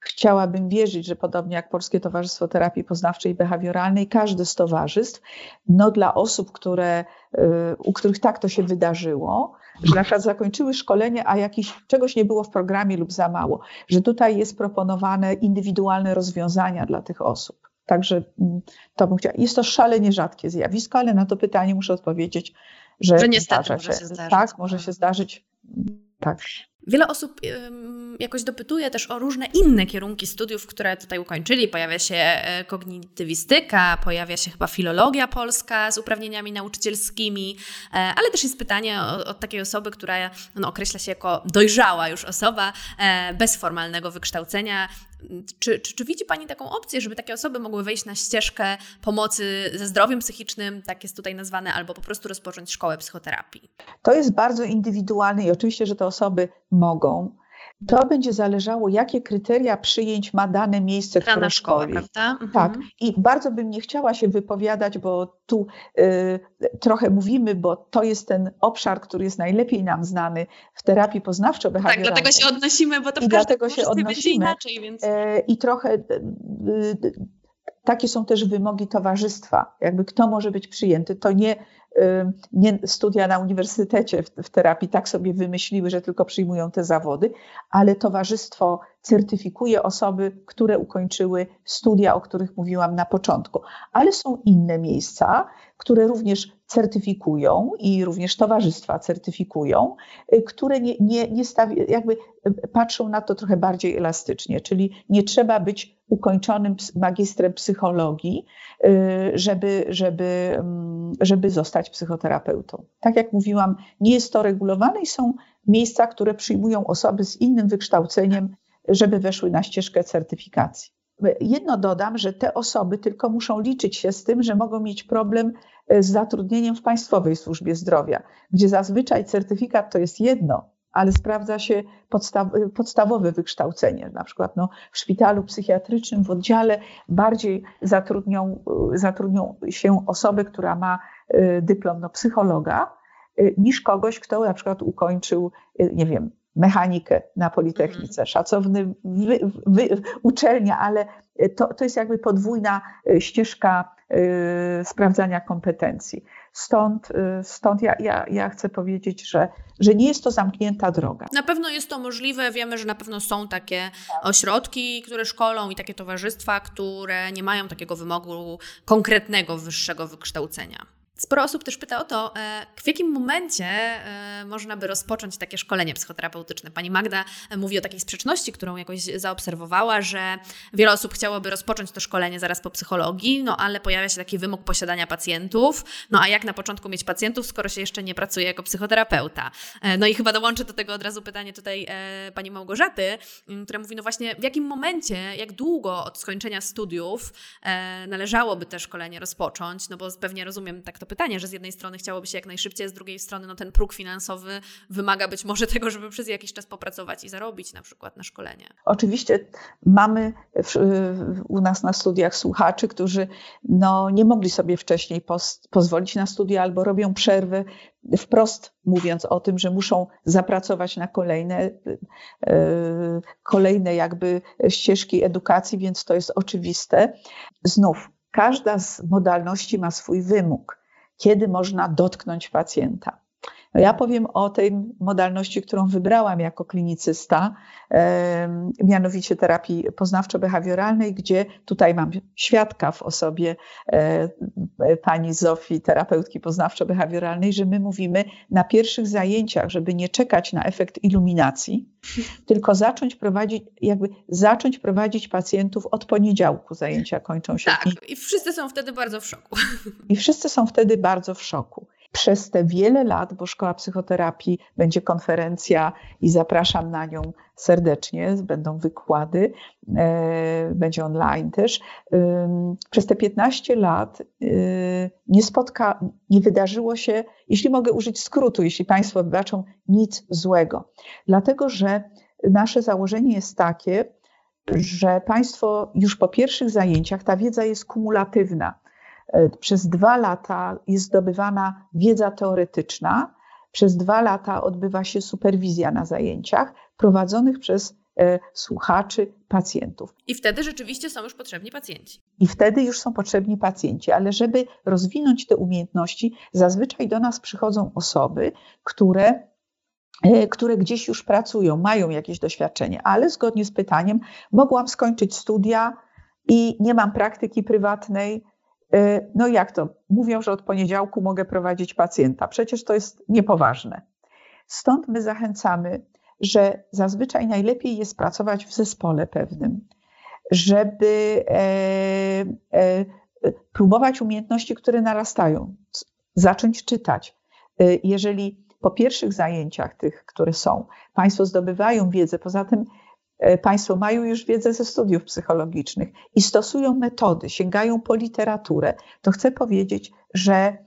chciałabym wierzyć, że podobnie jak Polskie Towarzystwo Terapii Poznawczej i Behawioralnej, każde z towarzystw, no dla osób, które, y, u których tak to się wydarzyło, że na przykład zakończyły szkolenie, a jakiś, czegoś nie było w programie lub za mało, że tutaj jest proponowane indywidualne rozwiązania dla tych osób. Także mm, to bym chciała. Jest to szalenie rzadkie zjawisko, ale na to pytanie muszę odpowiedzieć, że, że niestety może się, się zdarzyć. Tak, może się zdarzyć. Tak. Wiele osób jakoś dopytuje też o różne inne kierunki studiów, które tutaj ukończyli. Pojawia się e, kognitywistyka, pojawia się chyba filologia polska z uprawnieniami nauczycielskimi, e, ale też jest pytanie od takiej osoby, która no, określa się jako dojrzała już osoba e, bez formalnego wykształcenia. Czy, czy, czy, widzi Pani taką opcję, żeby takie osoby mogły wejść na ścieżkę pomocy ze zdrowiem psychicznym, tak jest tutaj nazwane, albo po prostu rozpocząć szkołę psychoterapii? To jest bardzo indywidualne i oczywiście, że te osoby mogą. To będzie zależało, jakie kryteria przyjęć ma dane miejsce, Dana które szkoli. prawda? Mhm. Tak. I bardzo bym nie chciała się wypowiadać, bo tu y, trochę mówimy, bo to jest ten obszar, który jest najlepiej nam znany w terapii poznawczo-behawioralnej. Tak, dlatego się odnosimy, bo to w I każdym dlatego się odnosimy. inaczej, więc... E, I trochę y, y, takie są też wymogi towarzystwa. Jakby kto może być przyjęty. To nie, y, nie studia na uniwersytecie w, w terapii tak sobie wymyśliły, że tylko przyjmują te zawody, ale towarzystwo certyfikuje osoby, które ukończyły studia, o których mówiłam na początku. Ale są inne miejsca, które również certyfikują i również towarzystwa certyfikują, y, które nie, nie, nie jakby y, patrzą na to trochę bardziej elastycznie, czyli nie trzeba być ukończonym magistrem psychologii, y, żeby, żeby, mm, żeby zostać psychoterapeutą. Tak jak mówiłam, nie jest to regulowane i są miejsca, które przyjmują osoby z innym wykształceniem, żeby weszły na ścieżkę certyfikacji. Jedno dodam, że te osoby tylko muszą liczyć się z tym, że mogą mieć problem e, z zatrudnieniem w Państwowej Służbie Zdrowia, gdzie zazwyczaj certyfikat to jest jedno, ale sprawdza się podstaw, podstawowe wykształcenie. Na przykład no, w szpitalu psychiatrycznym, w oddziale bardziej zatrudnią, e, zatrudnią się osobę, która ma e, dyplom no, psychologa, niż kogoś, kto na przykład ukończył, nie wiem, mechanikę na Politechnice, szacowny wy, wy, uczelnia, ale to, to jest jakby podwójna ścieżka y, sprawdzania kompetencji. Stąd, y, stąd ja, ja, ja chcę powiedzieć, że, że nie jest to zamknięta droga. Na pewno jest to możliwe. Wiemy, że na pewno są takie ośrodki, które szkolą i takie towarzystwa, które nie mają takiego wymogu konkretnego wyższego wykształcenia. Sporo osób też pyta o to, e, w jakim momencie e, można by rozpocząć takie szkolenie psychoterapeutyczne. Pani Magda mówi o takiej sprzeczności, którą jakoś zaobserwowała, że wiele osób chciałoby rozpocząć to szkolenie zaraz po psychologii, no ale pojawia się taki wymóg posiadania pacjentów. No a jak na początku mieć pacjentów, skoro się jeszcze nie pracuje jako psychoterapeuta? E, no i chyba dołączę do tego od razu pytanie tutaj pani Małgorzaty, która mówi, no właśnie w jakim momencie, jak długo od skończenia studiów należałoby te szkolenie rozpocząć? No bo pewnie rozumiem tak to pytanie, że z jednej strony chciałoby się jak najszybciej, z drugiej strony no, ten próg finansowy wymaga być może tego, żeby przez jakiś czas popracować i zarobić na przykład na szkolenie. Oczywiście mamy w, u nas na studiach słuchaczy, którzy no, nie mogli sobie wcześniej pozwolić na studia albo robią przerwy, wprost mówiąc o tym, że muszą zapracować na kolejne, kolejne jakby ścieżki edukacji, więc to jest oczywiste. Znów, każda z modalności ma swój wymóg kiedy można dotknąć pacjenta. No ja powiem o tej modalności, którą wybrałam jako klinicysta, mianowicie terapii poznawczo-behawioralnej, gdzie tutaj mam świadka w osobie e, pani Zofii, terapeutki poznawczo-behawioralnej, że my mówimy na pierwszych zajęciach, żeby nie czekać na efekt iluminacji, tylko zacząć prowadzić, jakby zacząć prowadzić pacjentów od poniedziałku. Zajęcia kończą się. Tak, i wszyscy są wtedy bardzo w szoku. I wszyscy są wtedy bardzo w szoku przez te wiele lat, bo Szkoła Psychoterapii będzie konferencja i zapraszam na nią serdecznie, będą wykłady, e, będzie online też. Przez te 15 lat y, nie spotka, nie wydarzyło się, jeśli mogę użyć skrótu, jeśli Państwo wybaczą, nic złego. Dlatego, że nasze założenie jest takie, że Państwo już po pierwszych zajęciach, ta wiedza jest kumulatywna. E, przez dwa lata jest zdobywana wiedza teoretyczna, przez dwa lata odbywa się superwizja na zajęciach prowadzonych przez e, słuchaczy, pacjentów. I wtedy rzeczywiście są już potrzebni pacjenci. I wtedy już są potrzebni pacjenci, ale żeby rozwinąć te umiejętności, zazwyczaj do nas przychodzą osoby, które e, które gdzieś już pracują, mają jakieś doświadczenie, ale zgodnie z pytaniem mogłam skończyć studia i nie mam praktyki prywatnej, no jak to? Mówią, że od poniedziałku mogę prowadzić pacjenta. Przecież to jest niepoważne. Stąd my zachęcamy, że zazwyczaj najlepiej jest pracować w zespole pewnym, żeby e, e, próbować umiejętności, które narastają, zacząć czytać. E, jeżeli po pierwszych zajęciach, tych, które są, Państwo zdobywają wiedzę, poza tym E, państwo mają już wiedzę ze studiów psychologicznych i stosują metody, sięgają po literaturę, to chcę powiedzieć, że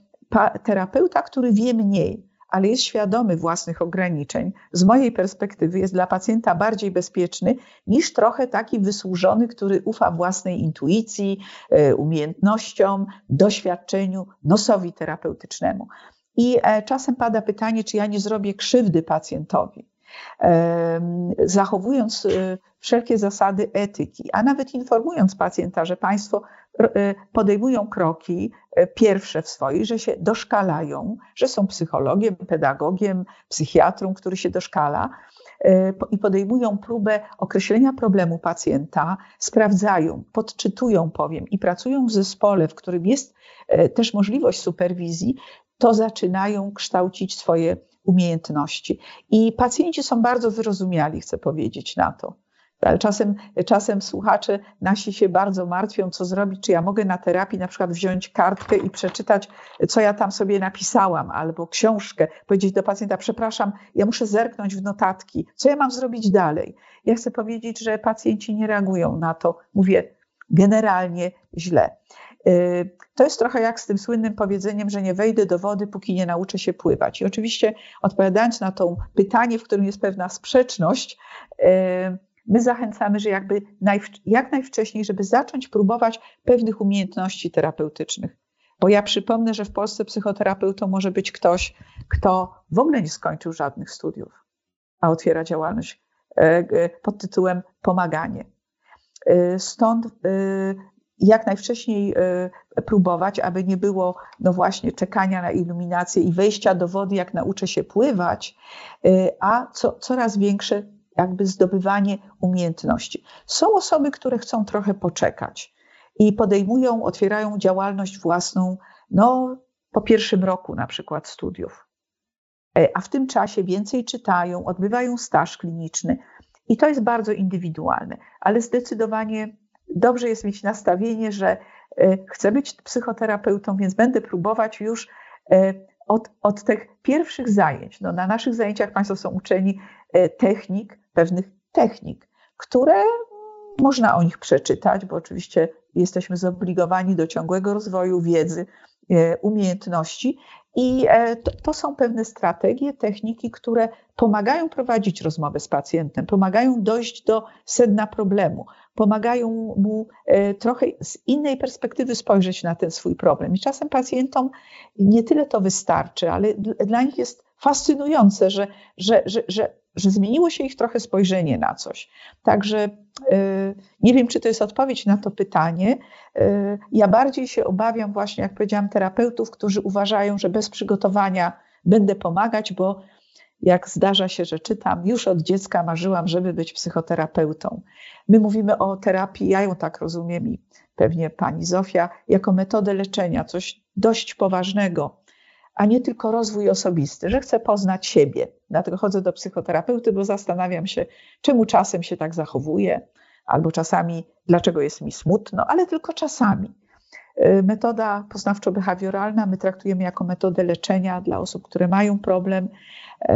terapeuta, który wie mniej, ale jest świadomy własnych ograniczeń, z mojej perspektywy jest dla pacjenta bardziej bezpieczny niż trochę taki wysłużony, który ufa własnej intuicji, e, umiejętnościom, doświadczeniu, nosowi terapeutycznemu. I e, czasem pada pytanie, czy ja nie zrobię krzywdy pacjentowi zachowując e, wszelkie zasady etyki, a nawet informując pacjenta, że państwo e, podejmują kroki e, pierwsze w swojej, że się doszkalają, że są psychologiem, pedagogiem, psychiatrą, który się doszkala i podejmują próbę określenia problemu pacjenta, sprawdzają, podczytują, powiem, i pracują w zespole, w którym jest też możliwość superwizji, to zaczynają kształcić swoje umiejętności. I pacjenci są bardzo wyrozumiali, chcę powiedzieć na to. Czasem, czasem słuchacze nasi się bardzo martwią, co zrobić, czy ja mogę na terapii na przykład wziąć kartkę i przeczytać, co ja tam sobie napisałam, albo książkę, powiedzieć do pacjenta, przepraszam, ja muszę zerknąć w notatki, co ja mam zrobić dalej. Ja chcę powiedzieć, że pacjenci nie reagują na to, mówię generalnie źle. Y, to jest trochę jak z tym słynnym powiedzeniem, że nie wejdę do wody, póki nie nauczę się pływać. I oczywiście odpowiadając na to pytanie, w którym jest pewna sprzeczność, y, my zachęcamy, że jakby jak najwcześniej, żeby zacząć próbować pewnych umiejętności terapeutycznych. Bo ja przypomnę, że w Polsce psychoterapeutą może być ktoś, kto w ogóle nie skończył żadnych studiów, a otwiera działalność y, pod tytułem pomaganie. Stąd jak najwcześniej e, próbować, aby nie było, no właśnie, czekania na iluminację i wejścia do wody, jak nauczę się pływać, e, a co, coraz większe jakby zdobywanie umiejętności. Są osoby, które chcą trochę poczekać i podejmują, otwierają działalność własną, no po pierwszym roku na przykład studiów. E, a w tym czasie więcej czytają, odbywają staż kliniczny i to jest bardzo indywidualne, ale zdecydowanie dobrze jest mieć nastawienie, że e, chcę być psychoterapeutą, więc będę próbować już e, od, od tych pierwszych zajęć. No, na naszych zajęciach Państwo są uczeni e, technik, pewnych technik, które można o nich przeczytać, bo oczywiście jesteśmy zobligowani do ciągłego rozwoju wiedzy, umiejętności. I to, to, są pewne strategie, techniki, które pomagają prowadzić rozmowę z pacjentem, pomagają dojść do sedna problemu, pomagają mu e, trochę z innej perspektywy spojrzeć na ten swój problem. I czasem pacjentom nie tyle to wystarczy, ale dla nich jest fascynujące, że, że, że, że, że zmieniło się ich trochę spojrzenie na coś. Także e, nie wiem, czy to jest odpowiedź na to pytanie. E, ja bardziej się obawiam właśnie, jak powiedziałam, terapeutów, którzy uważają, że bez przygotowania będę pomagać, bo jak zdarza się, że czytam, już od dziecka marzyłam, żeby być psychoterapeutą. My mówimy o terapii, ja ją tak rozumiem i pewnie pani Zofia, jako metodę leczenia, coś dość poważnego, a nie tylko rozwój osobisty, że chcę poznać siebie. Dlatego chodzę do psychoterapeuty, bo zastanawiam się, czemu czasem się tak zachowuję, albo czasami dlaczego jest mi smutno, ale tylko czasami. Y, metoda poznawczo-behawioralna my traktujemy jako metodę leczenia dla osób, które mają problem, y,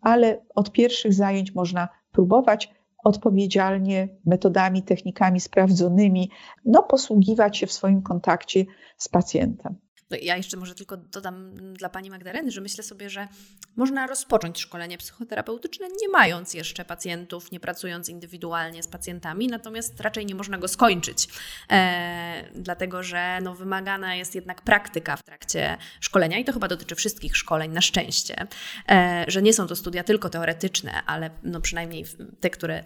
ale od pierwszych zajęć można próbować odpowiedzialnie metodami, technikami sprawdzonymi, no, posługiwać się w swoim kontakcie z pacjentem. No ja jeszcze może tylko dodam dla pani Magdaleny, że myślę sobie, że można rozpocząć szkolenie psychoterapeutyczne, nie mając jeszcze pacjentów, nie pracując indywidualnie z pacjentami, natomiast raczej nie można go skończyć, e, dlatego że no, wymagana jest jednak praktyka w trakcie szkolenia i to chyba dotyczy wszystkich szkoleń na szczęście, e, że nie są to studia tylko teoretyczne, ale no, przynajmniej te, które,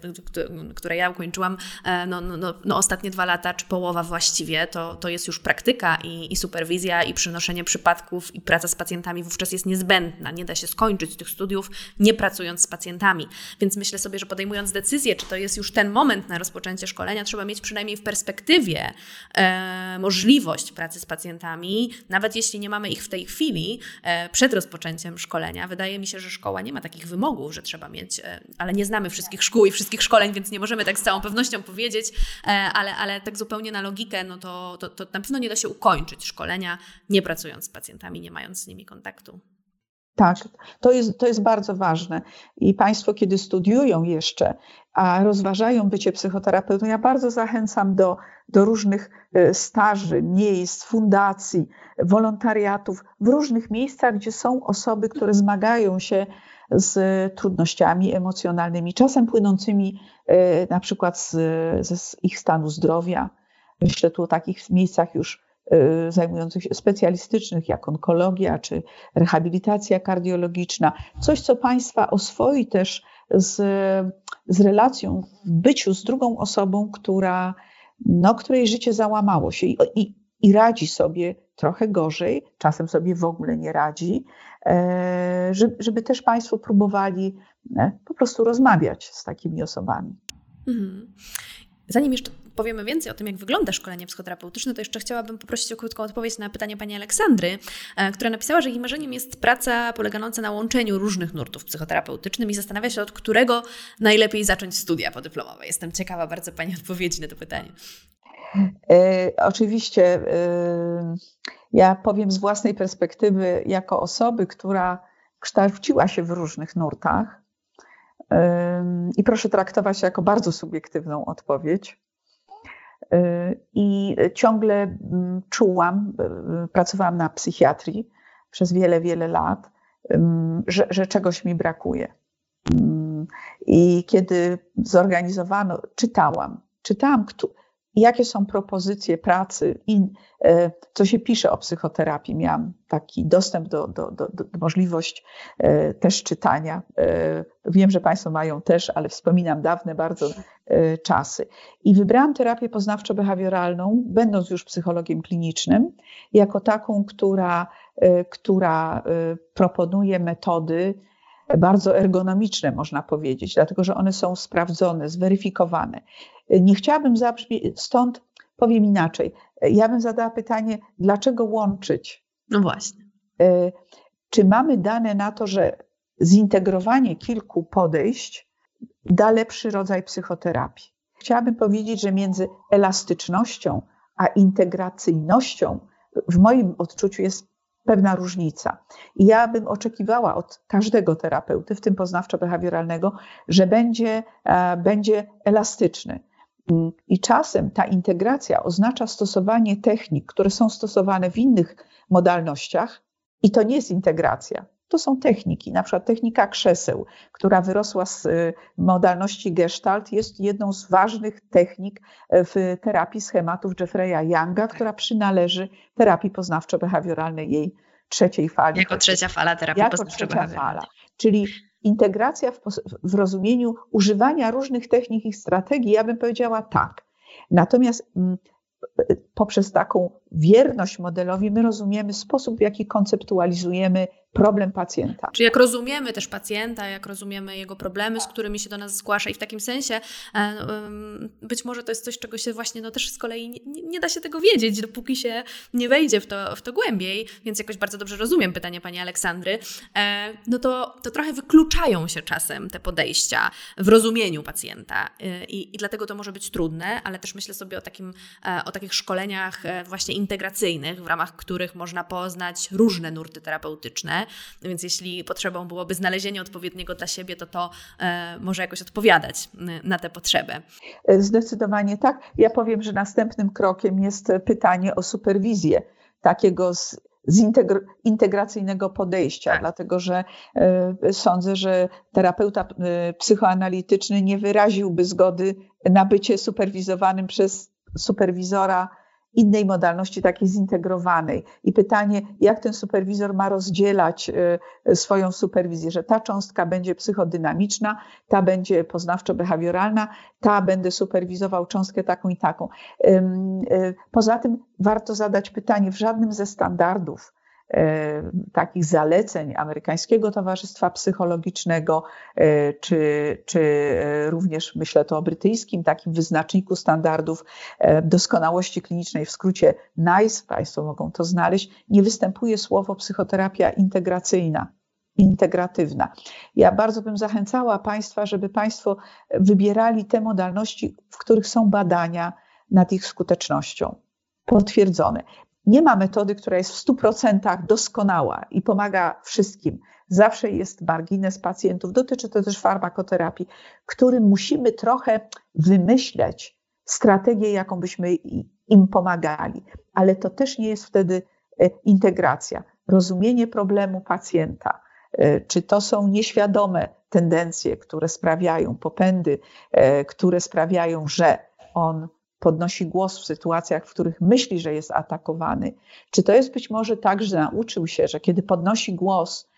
które ja ukończyłam, e, no, no, no, no, ostatnie dwa lata, czy połowa właściwie, to, to jest już praktyka i, i superwizja i przynoszenie przypadków i praca z pacjentami wówczas jest niezbędna. Nie da się skończyć tych studiów nie pracując z pacjentami. Więc myślę sobie, że podejmując decyzję, czy to jest już ten moment na rozpoczęcie szkolenia, trzeba mieć przynajmniej w perspektywie e, możliwość pracy z pacjentami, nawet jeśli nie mamy ich w tej chwili e, przed rozpoczęciem szkolenia. Wydaje mi się, że szkoła nie ma takich wymogów, że trzeba mieć, e, ale nie znamy wszystkich szkół i wszystkich szkoleń, więc nie możemy tak z całą pewnością powiedzieć, e, ale, ale tak zupełnie na logikę, no to, to, to na pewno nie da się ukończyć szkolenia nie pracując z pacjentami, nie mając z nimi kontaktu. Tak, to jest, to jest bardzo ważne. I Państwo, kiedy studiują jeszcze, a rozważają bycie psychoterapeutą, ja bardzo zachęcam do, do różnych e, staży, miejsc, fundacji, wolontariatów w różnych miejscach, gdzie są osoby, które zmagają się z trudnościami emocjonalnymi, czasem płynącymi e, na przykład z, z ich stanu zdrowia. Myślę tu o takich miejscach już zajmujących się specjalistycznych, jak onkologia czy rehabilitacja kardiologiczna. Coś, co Państwa oswoi też z, z relacją w byciu z drugą osobą, która, no, której życie załamało się i, i, i radzi sobie trochę gorzej, czasem sobie w ogóle nie radzi, e, żeby, żeby też Państwo próbowali e, po prostu rozmawiać z takimi osobami. Mhm. Zanim jeszcze powiemy więcej o tym, jak wygląda szkolenie psychoterapeutyczne, to jeszcze chciałabym poprosić o krótką odpowiedź na pytanie pani Aleksandry, e, która napisała, że jej marzeniem jest praca polegająca na łączeniu różnych nurtów psychoterapeutycznych i zastanawia się, od którego najlepiej zacząć studia podyplomowe. Jestem ciekawa bardzo pani odpowiedzi na to pytanie. E, oczywiście e, ja powiem z własnej perspektywy, jako osoby, która kształciła się w różnych nurtach, i proszę traktować jako bardzo subiektywną odpowiedź. I ciągle mm, czułam, e, pracowałam na psychiatrii przez wiele, wiele lat, że, że czegoś mi brakuje. I kiedy zorganizowano, czytałam, czytałam, jakie są propozycje pracy i e, co się pisze o psychoterapii. Miałam taki dostęp do, do, do, do możliwość e, też czytania. E, wiem, że Państwo mają też, ale wspominam dawne bardzo czasy. I wybrałam terapię poznawczo-behawioralną, będąc już psychologiem klinicznym, jako taką, która, która proponuje metody, bardzo ergonomiczne, można powiedzieć, dlatego że one są sprawdzone, zweryfikowane. Nie chciałabym zabrzmieć, stąd powiem inaczej. Ja bym zadała pytanie, dlaczego łączyć? No właśnie. E, czy mamy dane na to, że zintegrowanie kilku podejść da lepszy rodzaj psychoterapii? Chciałabym powiedzieć, że między elastycznością a integracyjnością w moim odczuciu jest pewna różnica. I ja bym oczekiwała od każdego terapeuty, w tym poznawczo-behawioralnego, że będzie, e, będzie elastyczny. I czasem ta integracja oznacza stosowanie technik, które są stosowane w innych modalnościach, i to nie jest integracja. To są techniki, na przykład technika krzeseł, która wyrosła z y, modalności Gestalt, jest jedną z ważnych technik e, w terapii schematów Jeffreya Younga, która przynależy terapii poznawczo-behawioralnej jej trzeciej fali. Jako trzecia fala terapii poznawczo-behawioralnej. Czyli integracja w, w rozumieniu używania różnych technik i strategii, ja bym powiedziała tak. Natomiast mm, poprzez taką wierność modelowi my rozumiemy sposób, w jaki konceptualizujemy problem pacjenta. Czy jak rozumiemy też pacjenta, jak rozumiemy jego problemy, z którymi się do nas zgłasza i w takim sensie e, być może to jest coś, czego się właśnie no też z kolei nie, nie da się tego wiedzieć, dopóki się nie wejdzie w to, w to głębiej, więc jakoś bardzo dobrze rozumiem pytanie pani Aleksandry, e, no to, to trochę wykluczają się czasem te podejścia w rozumieniu pacjenta e, i, i dlatego to może być trudne, ale też myślę sobie o, takim, o takich szkoleniach właśnie integracyjnych, w ramach których można poznać różne nurty terapeutyczne, więc jeśli potrzebą byłoby znalezienia odpowiedniego dla siebie, to to e, może jakoś odpowiadać na tę potrzebę. Zdecydowanie tak. Ja powiem, że następnym krokiem jest pytanie o superwizję takiego z, z integracyjnego podejścia, tak. dlatego że y, sądzę, że terapeuta y, psychoanalityczny nie wyraziłby zgody na bycie superwizowanym przez superwizora innej modalności, takiej zintegrowanej. I pytanie, jak ten superwizor ma rozdzielać y, swoją superwizję, że ta cząstka będzie psychodynamiczna, ta będzie poznawczo-behawioralna, ta będę superwizował cząstkę taką i taką. Y, poza tym warto zadać pytanie, w żadnym ze standardów takich zaleceń Amerykańskiego Towarzystwa Psychologicznego, e, czy, czy e, również myślę to o brytyjskim takim wyznaczniku standardów doskonałości klinicznej, w skrócie NICE, Państwo mogą to znaleźć, nie występuje słowo psychoterapia integracyjna integratywna. Ja bardzo bym zachęcała Państwa, żeby Państwo wybierali te modalności, w których są badania nad ich skutecznością potwierdzone. Nie ma metody, która jest w 100% doskonała i pomaga wszystkim. Zawsze jest margines pacjentów, dotyczy to też farmakoterapii, którym musimy trochę wymyśleć strategię, jaką byśmy im pomagali. Ale to też nie jest wtedy e, integracja. Rozumienie problemu pacjenta, e, czy to są nieświadome tendencje, które sprawiają, popędy, e, które sprawiają, że on podnosi głos w sytuacjach, w których myśli, że jest atakowany. Czy to jest być może tak, że nauczył się, że kiedy podnosi głos,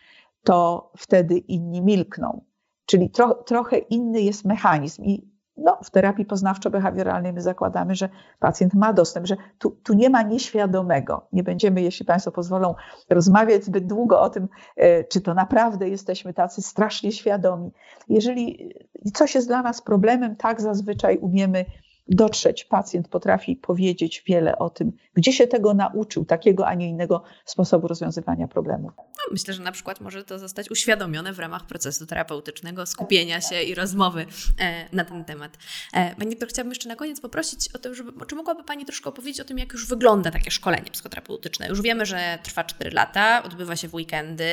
to wtedy inni milkną? Czyli tro, trochę inny jest mechanizm. I no, w terapii poznawczo-behawioralnej my zakładamy, że pacjent ma dostęp, że tu, tu, nie ma nieświadomego. Nie będziemy, jeśli Państwo pozwolą, rozmawiać zbyt długo o tym, e, czy to naprawdę jesteśmy tacy strasznie świadomi. Jeżeli coś jest dla nas problemem, tak zazwyczaj umiemy dotrzeć. Pacjent potrafi powiedzieć wiele o tym, gdzie się tego nauczył, takiego, a nie innego sposobu rozwiązywania problemów. No, myślę, że na przykład może to zostać uświadomione w ramach procesu terapeutycznego, skupienia się i rozmowy e, na ten temat. E, pani doktor, chciałabym jeszcze na koniec poprosić o to, żeby, czy mogłaby Pani troszkę opowiedzieć o tym, jak już wygląda takie szkolenie psychoterapeutyczne? Już wiemy, że trwa 4 lata, odbywa się w weekendy,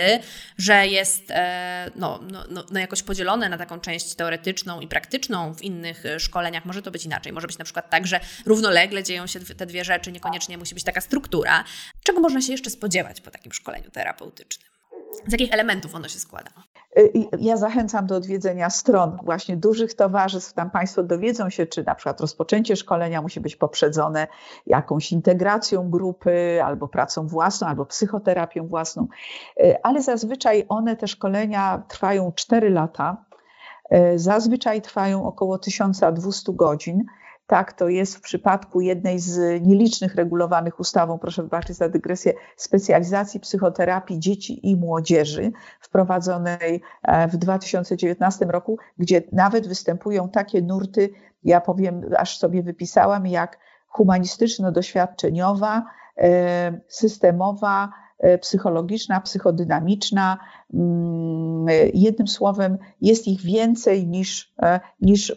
że jest e, no, no, no, no jakoś podzielone na taką część teoretyczną i praktyczną. W innych szkoleniach może to być inaczej. Może być na przykład tak, że równolegle dzieją się te dwie rzeczy, niekoniecznie musi być taka struktura. Czego można się jeszcze spodziewać po takim szkoleniu terapeutycznym? Z jakich elementów ono się składa? Y, ja zachęcam do odwiedzenia stron właśnie dużych towarzystw. Tam Państwo dowiedzą się, czy na przykład rozpoczęcie szkolenia musi być poprzedzone jakąś integracją grupy, albo pracą własną, albo psychoterapią własną. Y, ale zazwyczaj one, te szkolenia trwają 4 lata. Y, zazwyczaj trwają około 1200 godzin. Tak, to jest w przypadku jednej z nielicznych regulowanych ustawą, proszę wybaczyć za dygresję, specjalizacji psychoterapii dzieci i młodzieży, wprowadzonej e, w 2019 roku, gdzie nawet występują takie nurty, ja powiem, aż sobie wypisałam, jak humanistyczno-doświadczeniowa, e, systemowa, psychologiczna, psychodynamiczna. Mm, jednym słowem, jest ich więcej niż, e, niż e,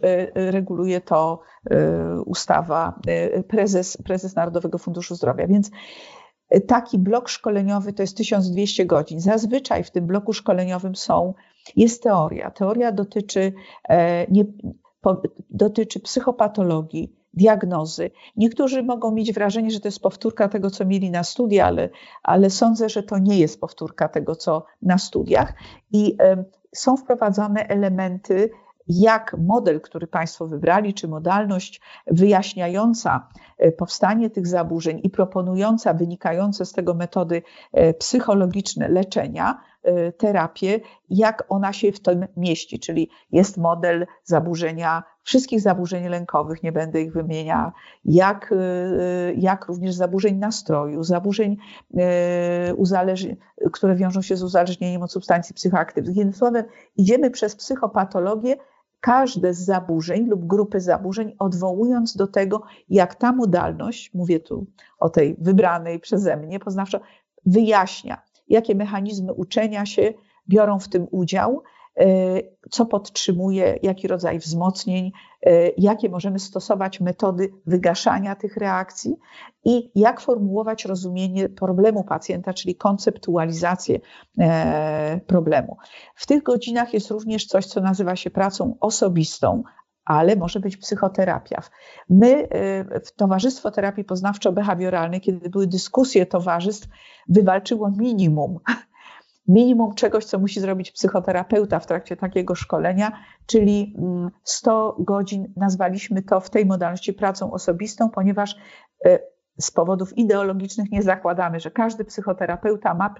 reguluje to ustawa prezes, prezes Narodowego Funduszu Zdrowia. Więc taki blok szkoleniowy to jest 1200 godzin. Zazwyczaj w tym bloku szkoleniowym są, jest teoria. Teoria dotyczy, nie, dotyczy psychopatologii, diagnozy. Niektórzy mogą mieć wrażenie, że to jest powtórka tego, co mieli na studiach, ale, ale sądzę, że to nie jest powtórka tego, co na studiach. I y, są wprowadzone elementy jak model, który Państwo wybrali, czy modalność wyjaśniająca e, powstanie tych zaburzeń i proponująca wynikające z tego metody e, psychologiczne leczenia, terapię, jak ona się w tym mieści. Czyli jest model zaburzenia, wszystkich zaburzeń lękowych, nie będę ich wymieniała, jak, jak również zaburzeń nastroju, zaburzeń, które wiążą się z uzależnieniem od substancji psychoaktywnych. Jednym słowem, idziemy przez psychopatologię, każde z zaburzeń lub grupy zaburzeń, odwołując do tego, jak ta modalność, mówię tu o tej wybranej przeze mnie poznawczo, wyjaśnia, jakie mechanizmy uczenia się biorą w tym udział, E, co podtrzymuje, jaki rodzaj wzmocnień, e, jakie możemy stosować metody wygaszania tych reakcji i jak formułować rozumienie problemu pacjenta, czyli konceptualizację e, problemu. W tych godzinach jest również coś, co nazywa się pracą osobistą, ale może być psychoterapia. My w Towarzystwo Terapii Poznawczo-Behawioralnej, kiedy były dyskusje towarzystw, wywalczyło minimum minimum czegoś, co musi zrobić psychoterapeuta w trakcie takiego szkolenia, czyli 100 mm, godzin nazwaliśmy to w tej modalności pracą osobistą, ponieważ e, z powodów ideologicznych nie zakładamy, że każdy psychoterapeuta ma,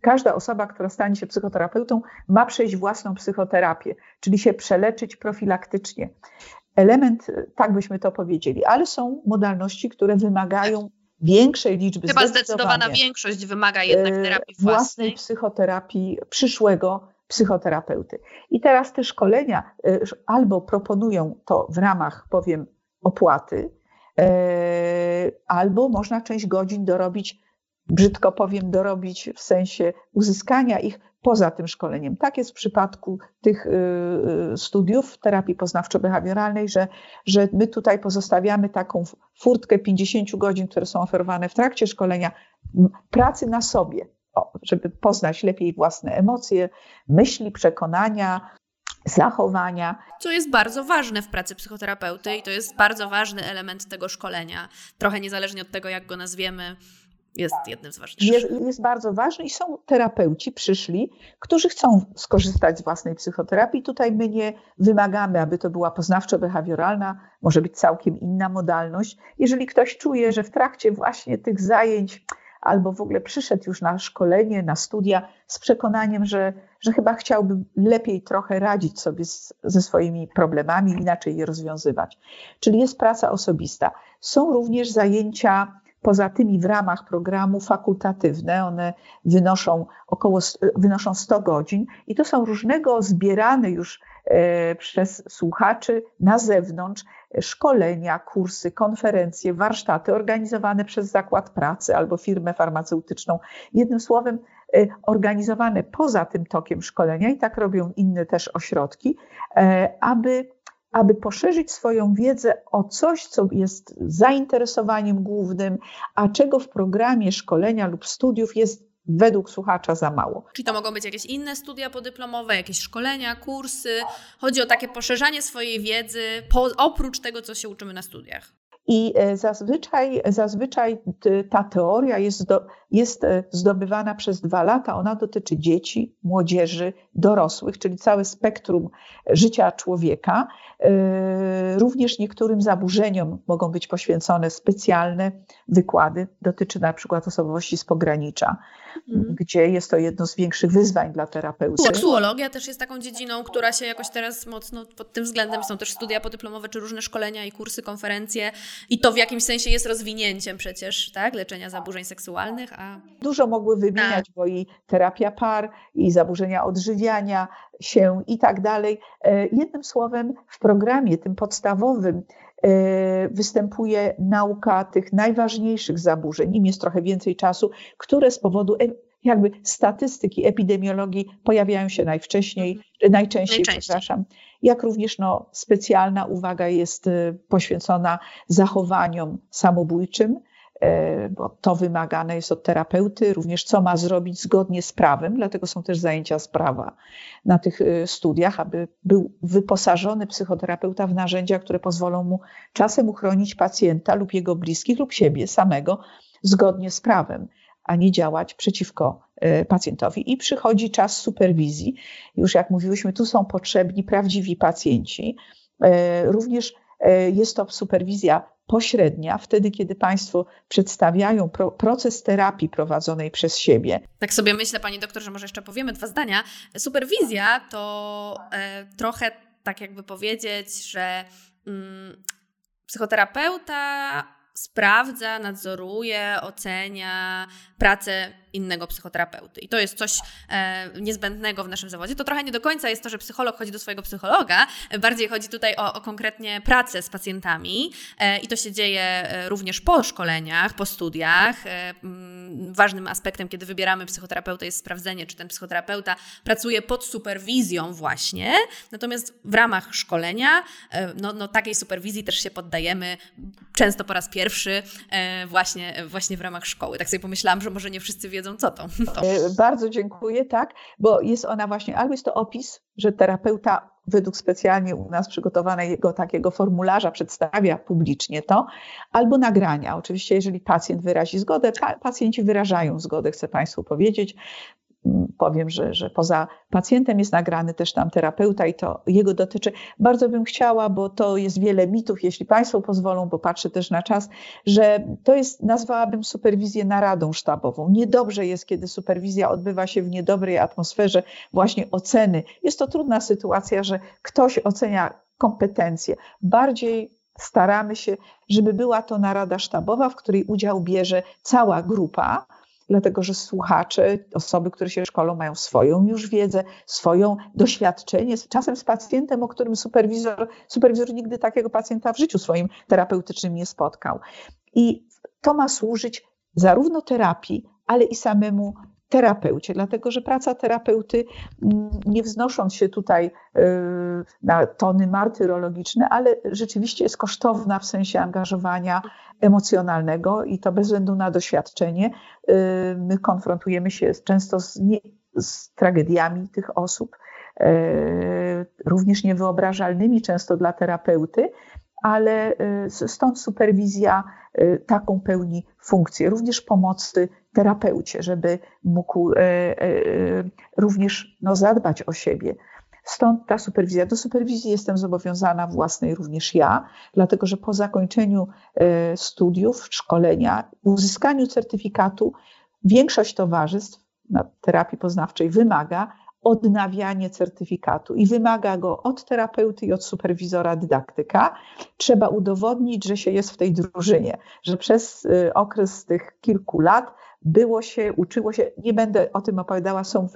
każda osoba, która stanie się psychoterapeutą, ma przejść własną psychoterapię, czyli się przeleczyć profilaktycznie. Element, tak byśmy to powiedzieli, ale są modalności, które wymagają większej liczby. Chyba zdecydowana większość wymaga jednak e, terapii własnej. własnej psychoterapii przyszłego psychoterapeuty. I teraz te szkolenia e, albo proponują to w ramach, powiem, opłaty, e, albo można część godzin dorobić brzydko powiem, dorobić w sensie uzyskania ich poza tym szkoleniem. Tak jest w przypadku tych y, y, studiów terapii poznawczo-behawioralnej, że, że my tutaj pozostawiamy taką furtkę 50 godzin, które są oferowane w trakcie szkolenia, pracy na sobie, żeby poznać lepiej własne emocje, myśli, przekonania, zachowania. Co jest bardzo ważne w pracy psychoterapeuty i to jest bardzo ważny element tego szkolenia. Trochę niezależnie od tego, jak go nazwiemy, jest jednym z ważniejszych. Jest, jest, bardzo ważny i są terapeuci przyszli, którzy chcą skorzystać z własnej psychoterapii. Tutaj my nie wymagamy, aby to była poznawczo-behawioralna, może być całkiem inna modalność. Jeżeli ktoś czuje, że w trakcie właśnie tych zajęć albo w ogóle przyszedł już na szkolenie, na studia z przekonaniem, że, że chyba chciałby lepiej trochę radzić sobie z, ze swoimi problemami, inaczej je rozwiązywać. Czyli jest praca osobista. Są również zajęcia poza tymi w ramach programu fakultatywne, one wynoszą około wynoszą 100 godzin i to są różnego zbierane już e, przez słuchaczy na zewnątrz szkolenia, kursy, konferencje, warsztaty organizowane przez zakład pracy albo firmę farmaceutyczną. Jednym słowem, e, organizowane poza tym tokiem szkolenia i tak robią inne też ośrodki, e, aby aby poszerzyć swoją wiedzę o coś, co jest zainteresowaniem głównym, a czego w programie szkolenia lub studiów jest według słuchacza za mało. Czyli to mogą być jakieś inne studia podyplomowe, jakieś szkolenia, kursy. Chodzi o takie poszerzanie swojej wiedzy po, oprócz tego, co się uczymy na studiach. I e, zazwyczaj, zazwyczaj ta teoria jest, do, jest e, zdobywana przez dwa lata. Ona dotyczy dzieci, młodzieży, dorosłych, czyli całe spektrum życia człowieka. E, również niektórym zaburzeniom mogą być poświęcone specjalne wykłady. Dotyczy na przykład osobowości z pogranicza, mhm. gdzie jest to jedno z większych wyzwań dla terapeuty. Seksuologia też jest taką dziedziną, która się jakoś teraz mocno pod tym względem, są też studia podyplomowe, czy różne szkolenia i kursy, konferencje i to w jakimś sensie jest rozwinięciem przecież, tak, leczenia zaburzeń seksualnych. Dużo mogły wymieniać, bo i terapia par, i zaburzenia odżywiania się i tak dalej. E, jednym słowem, w programie tym podstawowym e, występuje nauka tych najważniejszych zaburzeń, im jest trochę więcej czasu, które z powodu e, jakby statystyki epidemiologii pojawiają się najwcześniej, najczęściej, najczęściej. przepraszam, jak również no, specjalna uwaga jest poświęcona zachowaniom samobójczym, E, bo to wymagane jest od terapeuty, również co ma zrobić zgodnie z prawem, dlatego są też zajęcia z prawa na tych e, studiach, aby był wyposażony psychoterapeuta w narzędzia, które pozwolą mu czasem uchronić pacjenta lub jego bliskich lub siebie samego zgodnie z prawem, a nie działać przeciwko e, pacjentowi. I przychodzi czas superwizji. Już jak mówiłyśmy, tu są potrzebni prawdziwi pacjenci. Również jest to superwizja pośrednia, wtedy kiedy Państwo przedstawiają pro, proces terapii prowadzonej przez siebie. Tak sobie myślę, Pani doktor, że może jeszcze powiemy dwa zdania. Superwizja to e, trochę tak jakby powiedzieć, że mm, psychoterapeuta sprawdza, nadzoruje, ocenia pracę innego psychoterapeuty. I to jest coś e, niezbędnego w naszym zawodzie. To trochę nie do końca jest to, że psycholog chodzi do swojego psychologa, bardziej chodzi tutaj o, o konkretnie pracę z pacjentami e, i to się dzieje e, również po szkoleniach, po studiach. E, ważnym aspektem, kiedy wybieramy psychoterapeutę jest sprawdzenie, czy ten psychoterapeuta pracuje pod superwizją właśnie, natomiast w ramach szkolenia, e, no, no takiej superwizji też się poddajemy, często po raz pierwszy e, właśnie, właśnie w ramach szkoły. Tak sobie pomyślałam, że może nie wszyscy wiedzą, co to. to. E, bardzo dziękuję, tak, bo jest ona właśnie, albo jest to opis, że terapeuta według specjalnie u nas przygotowanego takiego formularza przedstawia publicznie to, albo nagrania. Oczywiście, jeżeli pacjent wyrazi zgodę, pacjenci wyrażają zgodę, chcę Państwu powiedzieć powiem, że, że poza pacjentem jest nagrany też tam terapeuta i to jego dotyczy. Bardzo bym chciała, bo to jest wiele mitów, jeśli Państwo pozwolą, bo patrzę też na czas, że to jest, nazwałabym superwizję naradą sztabową. Niedobrze jest, kiedy superwizja odbywa się w niedobrej atmosferze właśnie oceny. Jest to trudna sytuacja, że ktoś ocenia kompetencje. Bardziej staramy się, żeby była to narada sztabowa, w której udział bierze cała grupa, dlatego że słuchacze, osoby, które się szkolą, mają swoją już wiedzę, swoją doświadczenie, czasem z pacjentem, o którym superwizor, superwizor nigdy takiego pacjenta w życiu swoim terapeutycznym nie spotkał. I to ma służyć zarówno terapii, ale i samemu terapeucie, dlatego że praca terapeuty, nie wznosząc się tutaj y, na tony martyrologiczne, ale rzeczywiście jest kosztowna w sensie angażowania emocjonalnego i to bez względu na doświadczenie. Y, my konfrontujemy się często z, nie, z tragediami tych osób, y, również niewyobrażalnymi często dla terapeuty, ale stąd superwizja taką pełni funkcję, również pomocy terapeucie, żeby mógł e, również no, zadbać o siebie. Stąd ta superwizja. Do superwizji jestem zobowiązana własnej również ja, dlatego że po zakończeniu studiów, szkolenia, uzyskaniu certyfikatu, większość towarzystw terapii poznawczej wymaga odnawianie certyfikatu i wymaga go od terapeuty i od superwizora dydaktyka. Trzeba udowodnić, że się jest w tej drużynie, że przez okres tych kilku lat było się, uczyło się, nie będę o tym opowiadała, są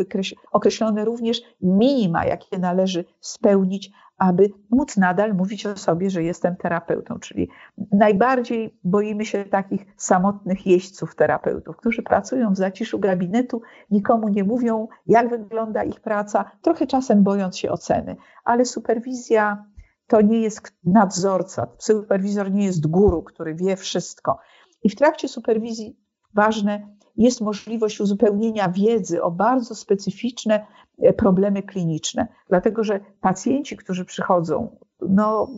określone również minima, jakie należy spełnić, aby móc nadal mówić o sobie, że jestem terapeutą. Czyli najbardziej boimy się takich samotnych jeźdźców terapeutów, którzy pracują w zaciszu gabinetu, nikomu nie mówią, jak wygląda ich praca, trochę czasem bojąc się oceny, ale superwizja to nie jest nadzorca, superwizor nie jest guru, który wie wszystko. I w trakcie superwizji ważne jest możliwość uzupełnienia wiedzy o bardzo specyficzne e, problemy kliniczne, dlatego że pacjenci, którzy przychodzą, no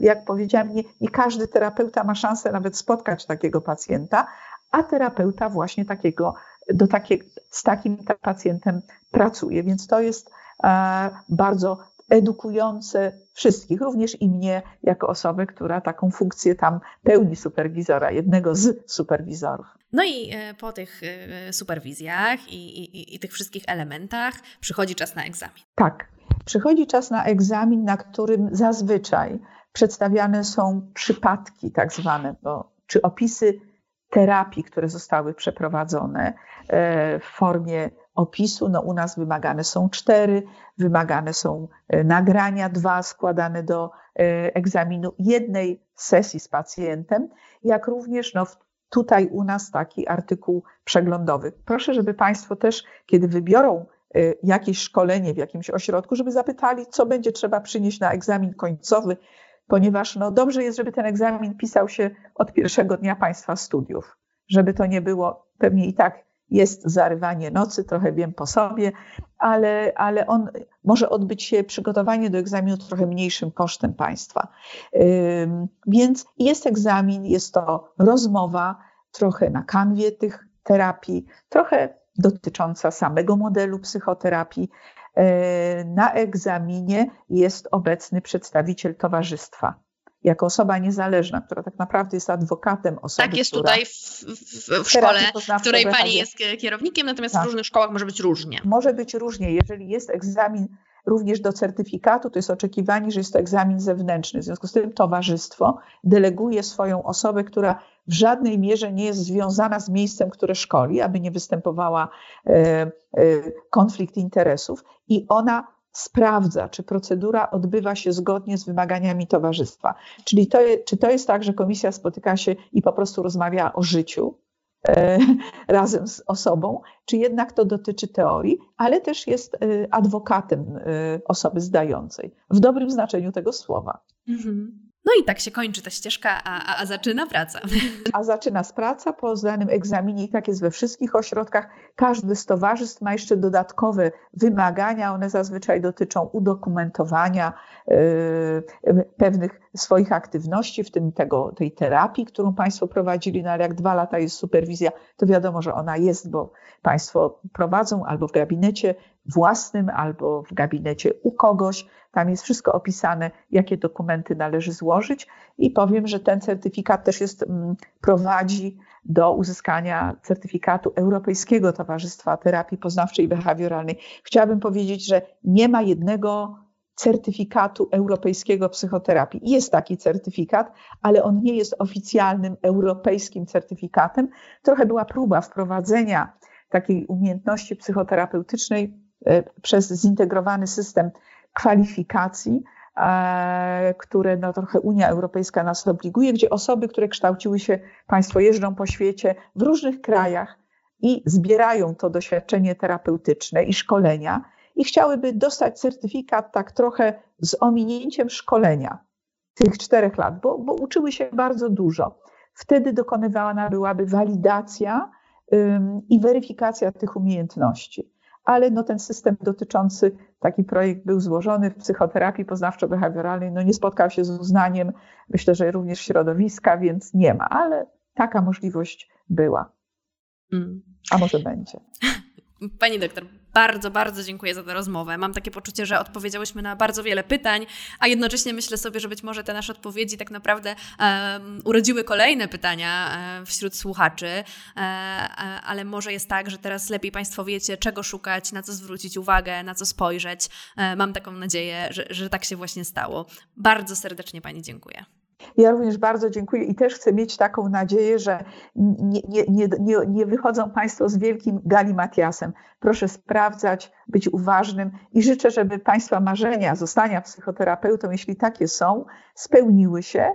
jak powiedziałam, nie, nie każdy terapeuta ma szansę nawet spotkać takiego pacjenta, a terapeuta właśnie takiego, do takie, z takim pacjentem pracuje. Więc to jest e, bardzo edukujące wszystkich, również i mnie, jako osobę, która taką funkcję tam pełni superwizora, jednego z superwizorów. No i e, po tych e, superwizjach i, i, i tych wszystkich elementach przychodzi czas na egzamin. Tak, przychodzi czas na egzamin, na którym zazwyczaj przedstawiane są przypadki, tak zwane, bo, czy opisy terapii, które zostały przeprowadzone e, w formie opisu. No, u nas wymagane są cztery, wymagane są nagrania, dwa składane do egzaminu, jednej sesji z pacjentem, jak również no, tutaj u nas taki artykuł przeglądowy. Proszę, żeby Państwo też, kiedy wybiorą y, jakieś szkolenie w jakimś ośrodku, żeby zapytali, co będzie trzeba przynieść na egzamin końcowy, ponieważ no, dobrze jest, żeby ten egzamin pisał się od pierwszego dnia Państwa studiów, żeby to nie było, pewnie i tak jest zarywanie nocy, trochę wiem po sobie, ale, ale on może odbyć się przygotowanie do egzaminu trochę mniejszym kosztem państwa. Więc jest egzamin, jest to rozmowa trochę na kanwie tych terapii, trochę dotycząca samego modelu psychoterapii. E, na egzaminie jest obecny przedstawiciel towarzystwa jako osoba niezależna, która tak naprawdę jest adwokatem osoby. Tak jest tutaj w, w, w szkole, w której pani jest kierownikiem, natomiast tak. w różnych szkołach może być różnie. Może być różnie. Jeżeli jest egzamin również do certyfikatu, to jest oczekiwanie, że jest to egzamin zewnętrzny. W związku z tym towarzystwo deleguje swoją osobę, która w żadnej mierze nie jest związana z miejscem, które szkoli, aby nie występowała e, e, konflikt interesów i ona sprawdza, czy procedura odbywa się zgodnie z wymaganiami towarzystwa. Czyli to, czy to jest tak, że komisja spotyka się i po prostu rozmawia o życiu e, razem z osobą, czy jednak to dotyczy teorii, ale też jest e, adwokatem e, osoby zdającej, w dobrym znaczeniu tego słowa. Mhm. No i tak się kończy ta ścieżka, a, a, a, zaczyna praca. A zaczyna praca po zdanym egzaminie i tak jest we wszystkich ośrodkach. Każdy z towarzystw ma jeszcze dodatkowe wymagania. One zazwyczaj dotyczą udokumentowania yy, pewnych swoich aktywności, w tym tego, tej terapii, którą Państwo prowadzili, no ale jak dwa lata jest superwizja, to wiadomo, że ona jest, bo Państwo prowadzą albo w gabinecie własnym, albo w gabinecie u kogoś. Tam jest wszystko opisane, jakie dokumenty należy złożyć i powiem, że ten certyfikat też jest, mm, prowadzi do uzyskania certyfikatu Europejskiego Towarzystwa Terapii Poznawczej i Behawioralnej. Chciałabym powiedzieć, że nie ma jednego certyfikatu europejskiego psychoterapii. Jest taki certyfikat, ale on nie jest oficjalnym europejskim certyfikatem. Trochę była próba wprowadzenia takiej umiejętności psychoterapeutycznej e, przez zintegrowany system kwalifikacji, e, które no, trochę Unia Europejska nas obliguje, gdzie osoby, które kształciły się, państwo jeżdżą po świecie w różnych krajach, i zbierają to doświadczenie terapeutyczne i szkolenia i chciałyby dostać certyfikat tak trochę z ominięciem szkolenia tych czterech lat, bo, bo uczyły się bardzo dużo. Wtedy dokonywana byłaby walidacja i weryfikacja tych umiejętności. Ale no, ten system dotyczący, taki projekt był złożony w psychoterapii poznawczo-behawioralnej, no nie spotkał się z uznaniem, myślę, że również środowiska, więc nie ma, ale taka możliwość była. Mm. A może będzie. Pani doktor, bardzo, bardzo dziękuję za tę rozmowę. Mam takie poczucie, że odpowiedziałyśmy na bardzo wiele pytań, a jednocześnie myślę sobie, że być może te nasze odpowiedzi tak naprawdę um, urodziły kolejne pytania wśród słuchaczy, um, ale może jest tak, że teraz lepiej Państwo wiecie, czego szukać, na co zwrócić uwagę, na co spojrzeć. mam taką nadzieję, że, że tak się właśnie stało. Bardzo serdecznie Pani dziękuję. Ja również bardzo dziękuję i też chcę mieć taką nadzieję, że nie, nie, nie, nie wychodzą Państwo z wielkim galimatiasem. Proszę sprawdzać, być uważnym i życzę, żeby Państwa marzenia zostania psychoterapeutą, jeśli takie są, spełniły się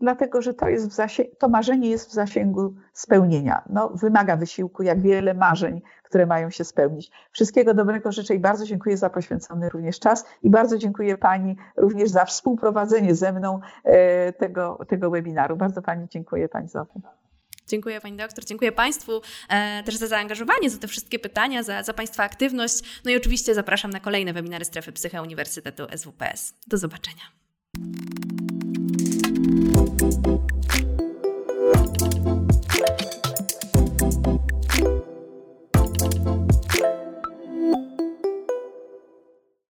dlatego że to, jest w to marzenie jest w zasięgu spełnienia. No, wymaga wysiłku, jak wiele marzeń, które mają się spełnić. Wszystkiego dobrego życzę i bardzo dziękuję za poświęcony również czas i bardzo dziękuję Pani również za współprowadzenie ze mną e, tego, tego webinaru. Bardzo Pani dziękuję Pani za to. Dziękuję Pani doktor, dziękuję Państwu e, też za zaangażowanie, za te wszystkie pytania, za, za Państwa aktywność. No i oczywiście zapraszam na kolejne webinary Strefy Psyche Uniwersytetu SWPS. Do zobaczenia.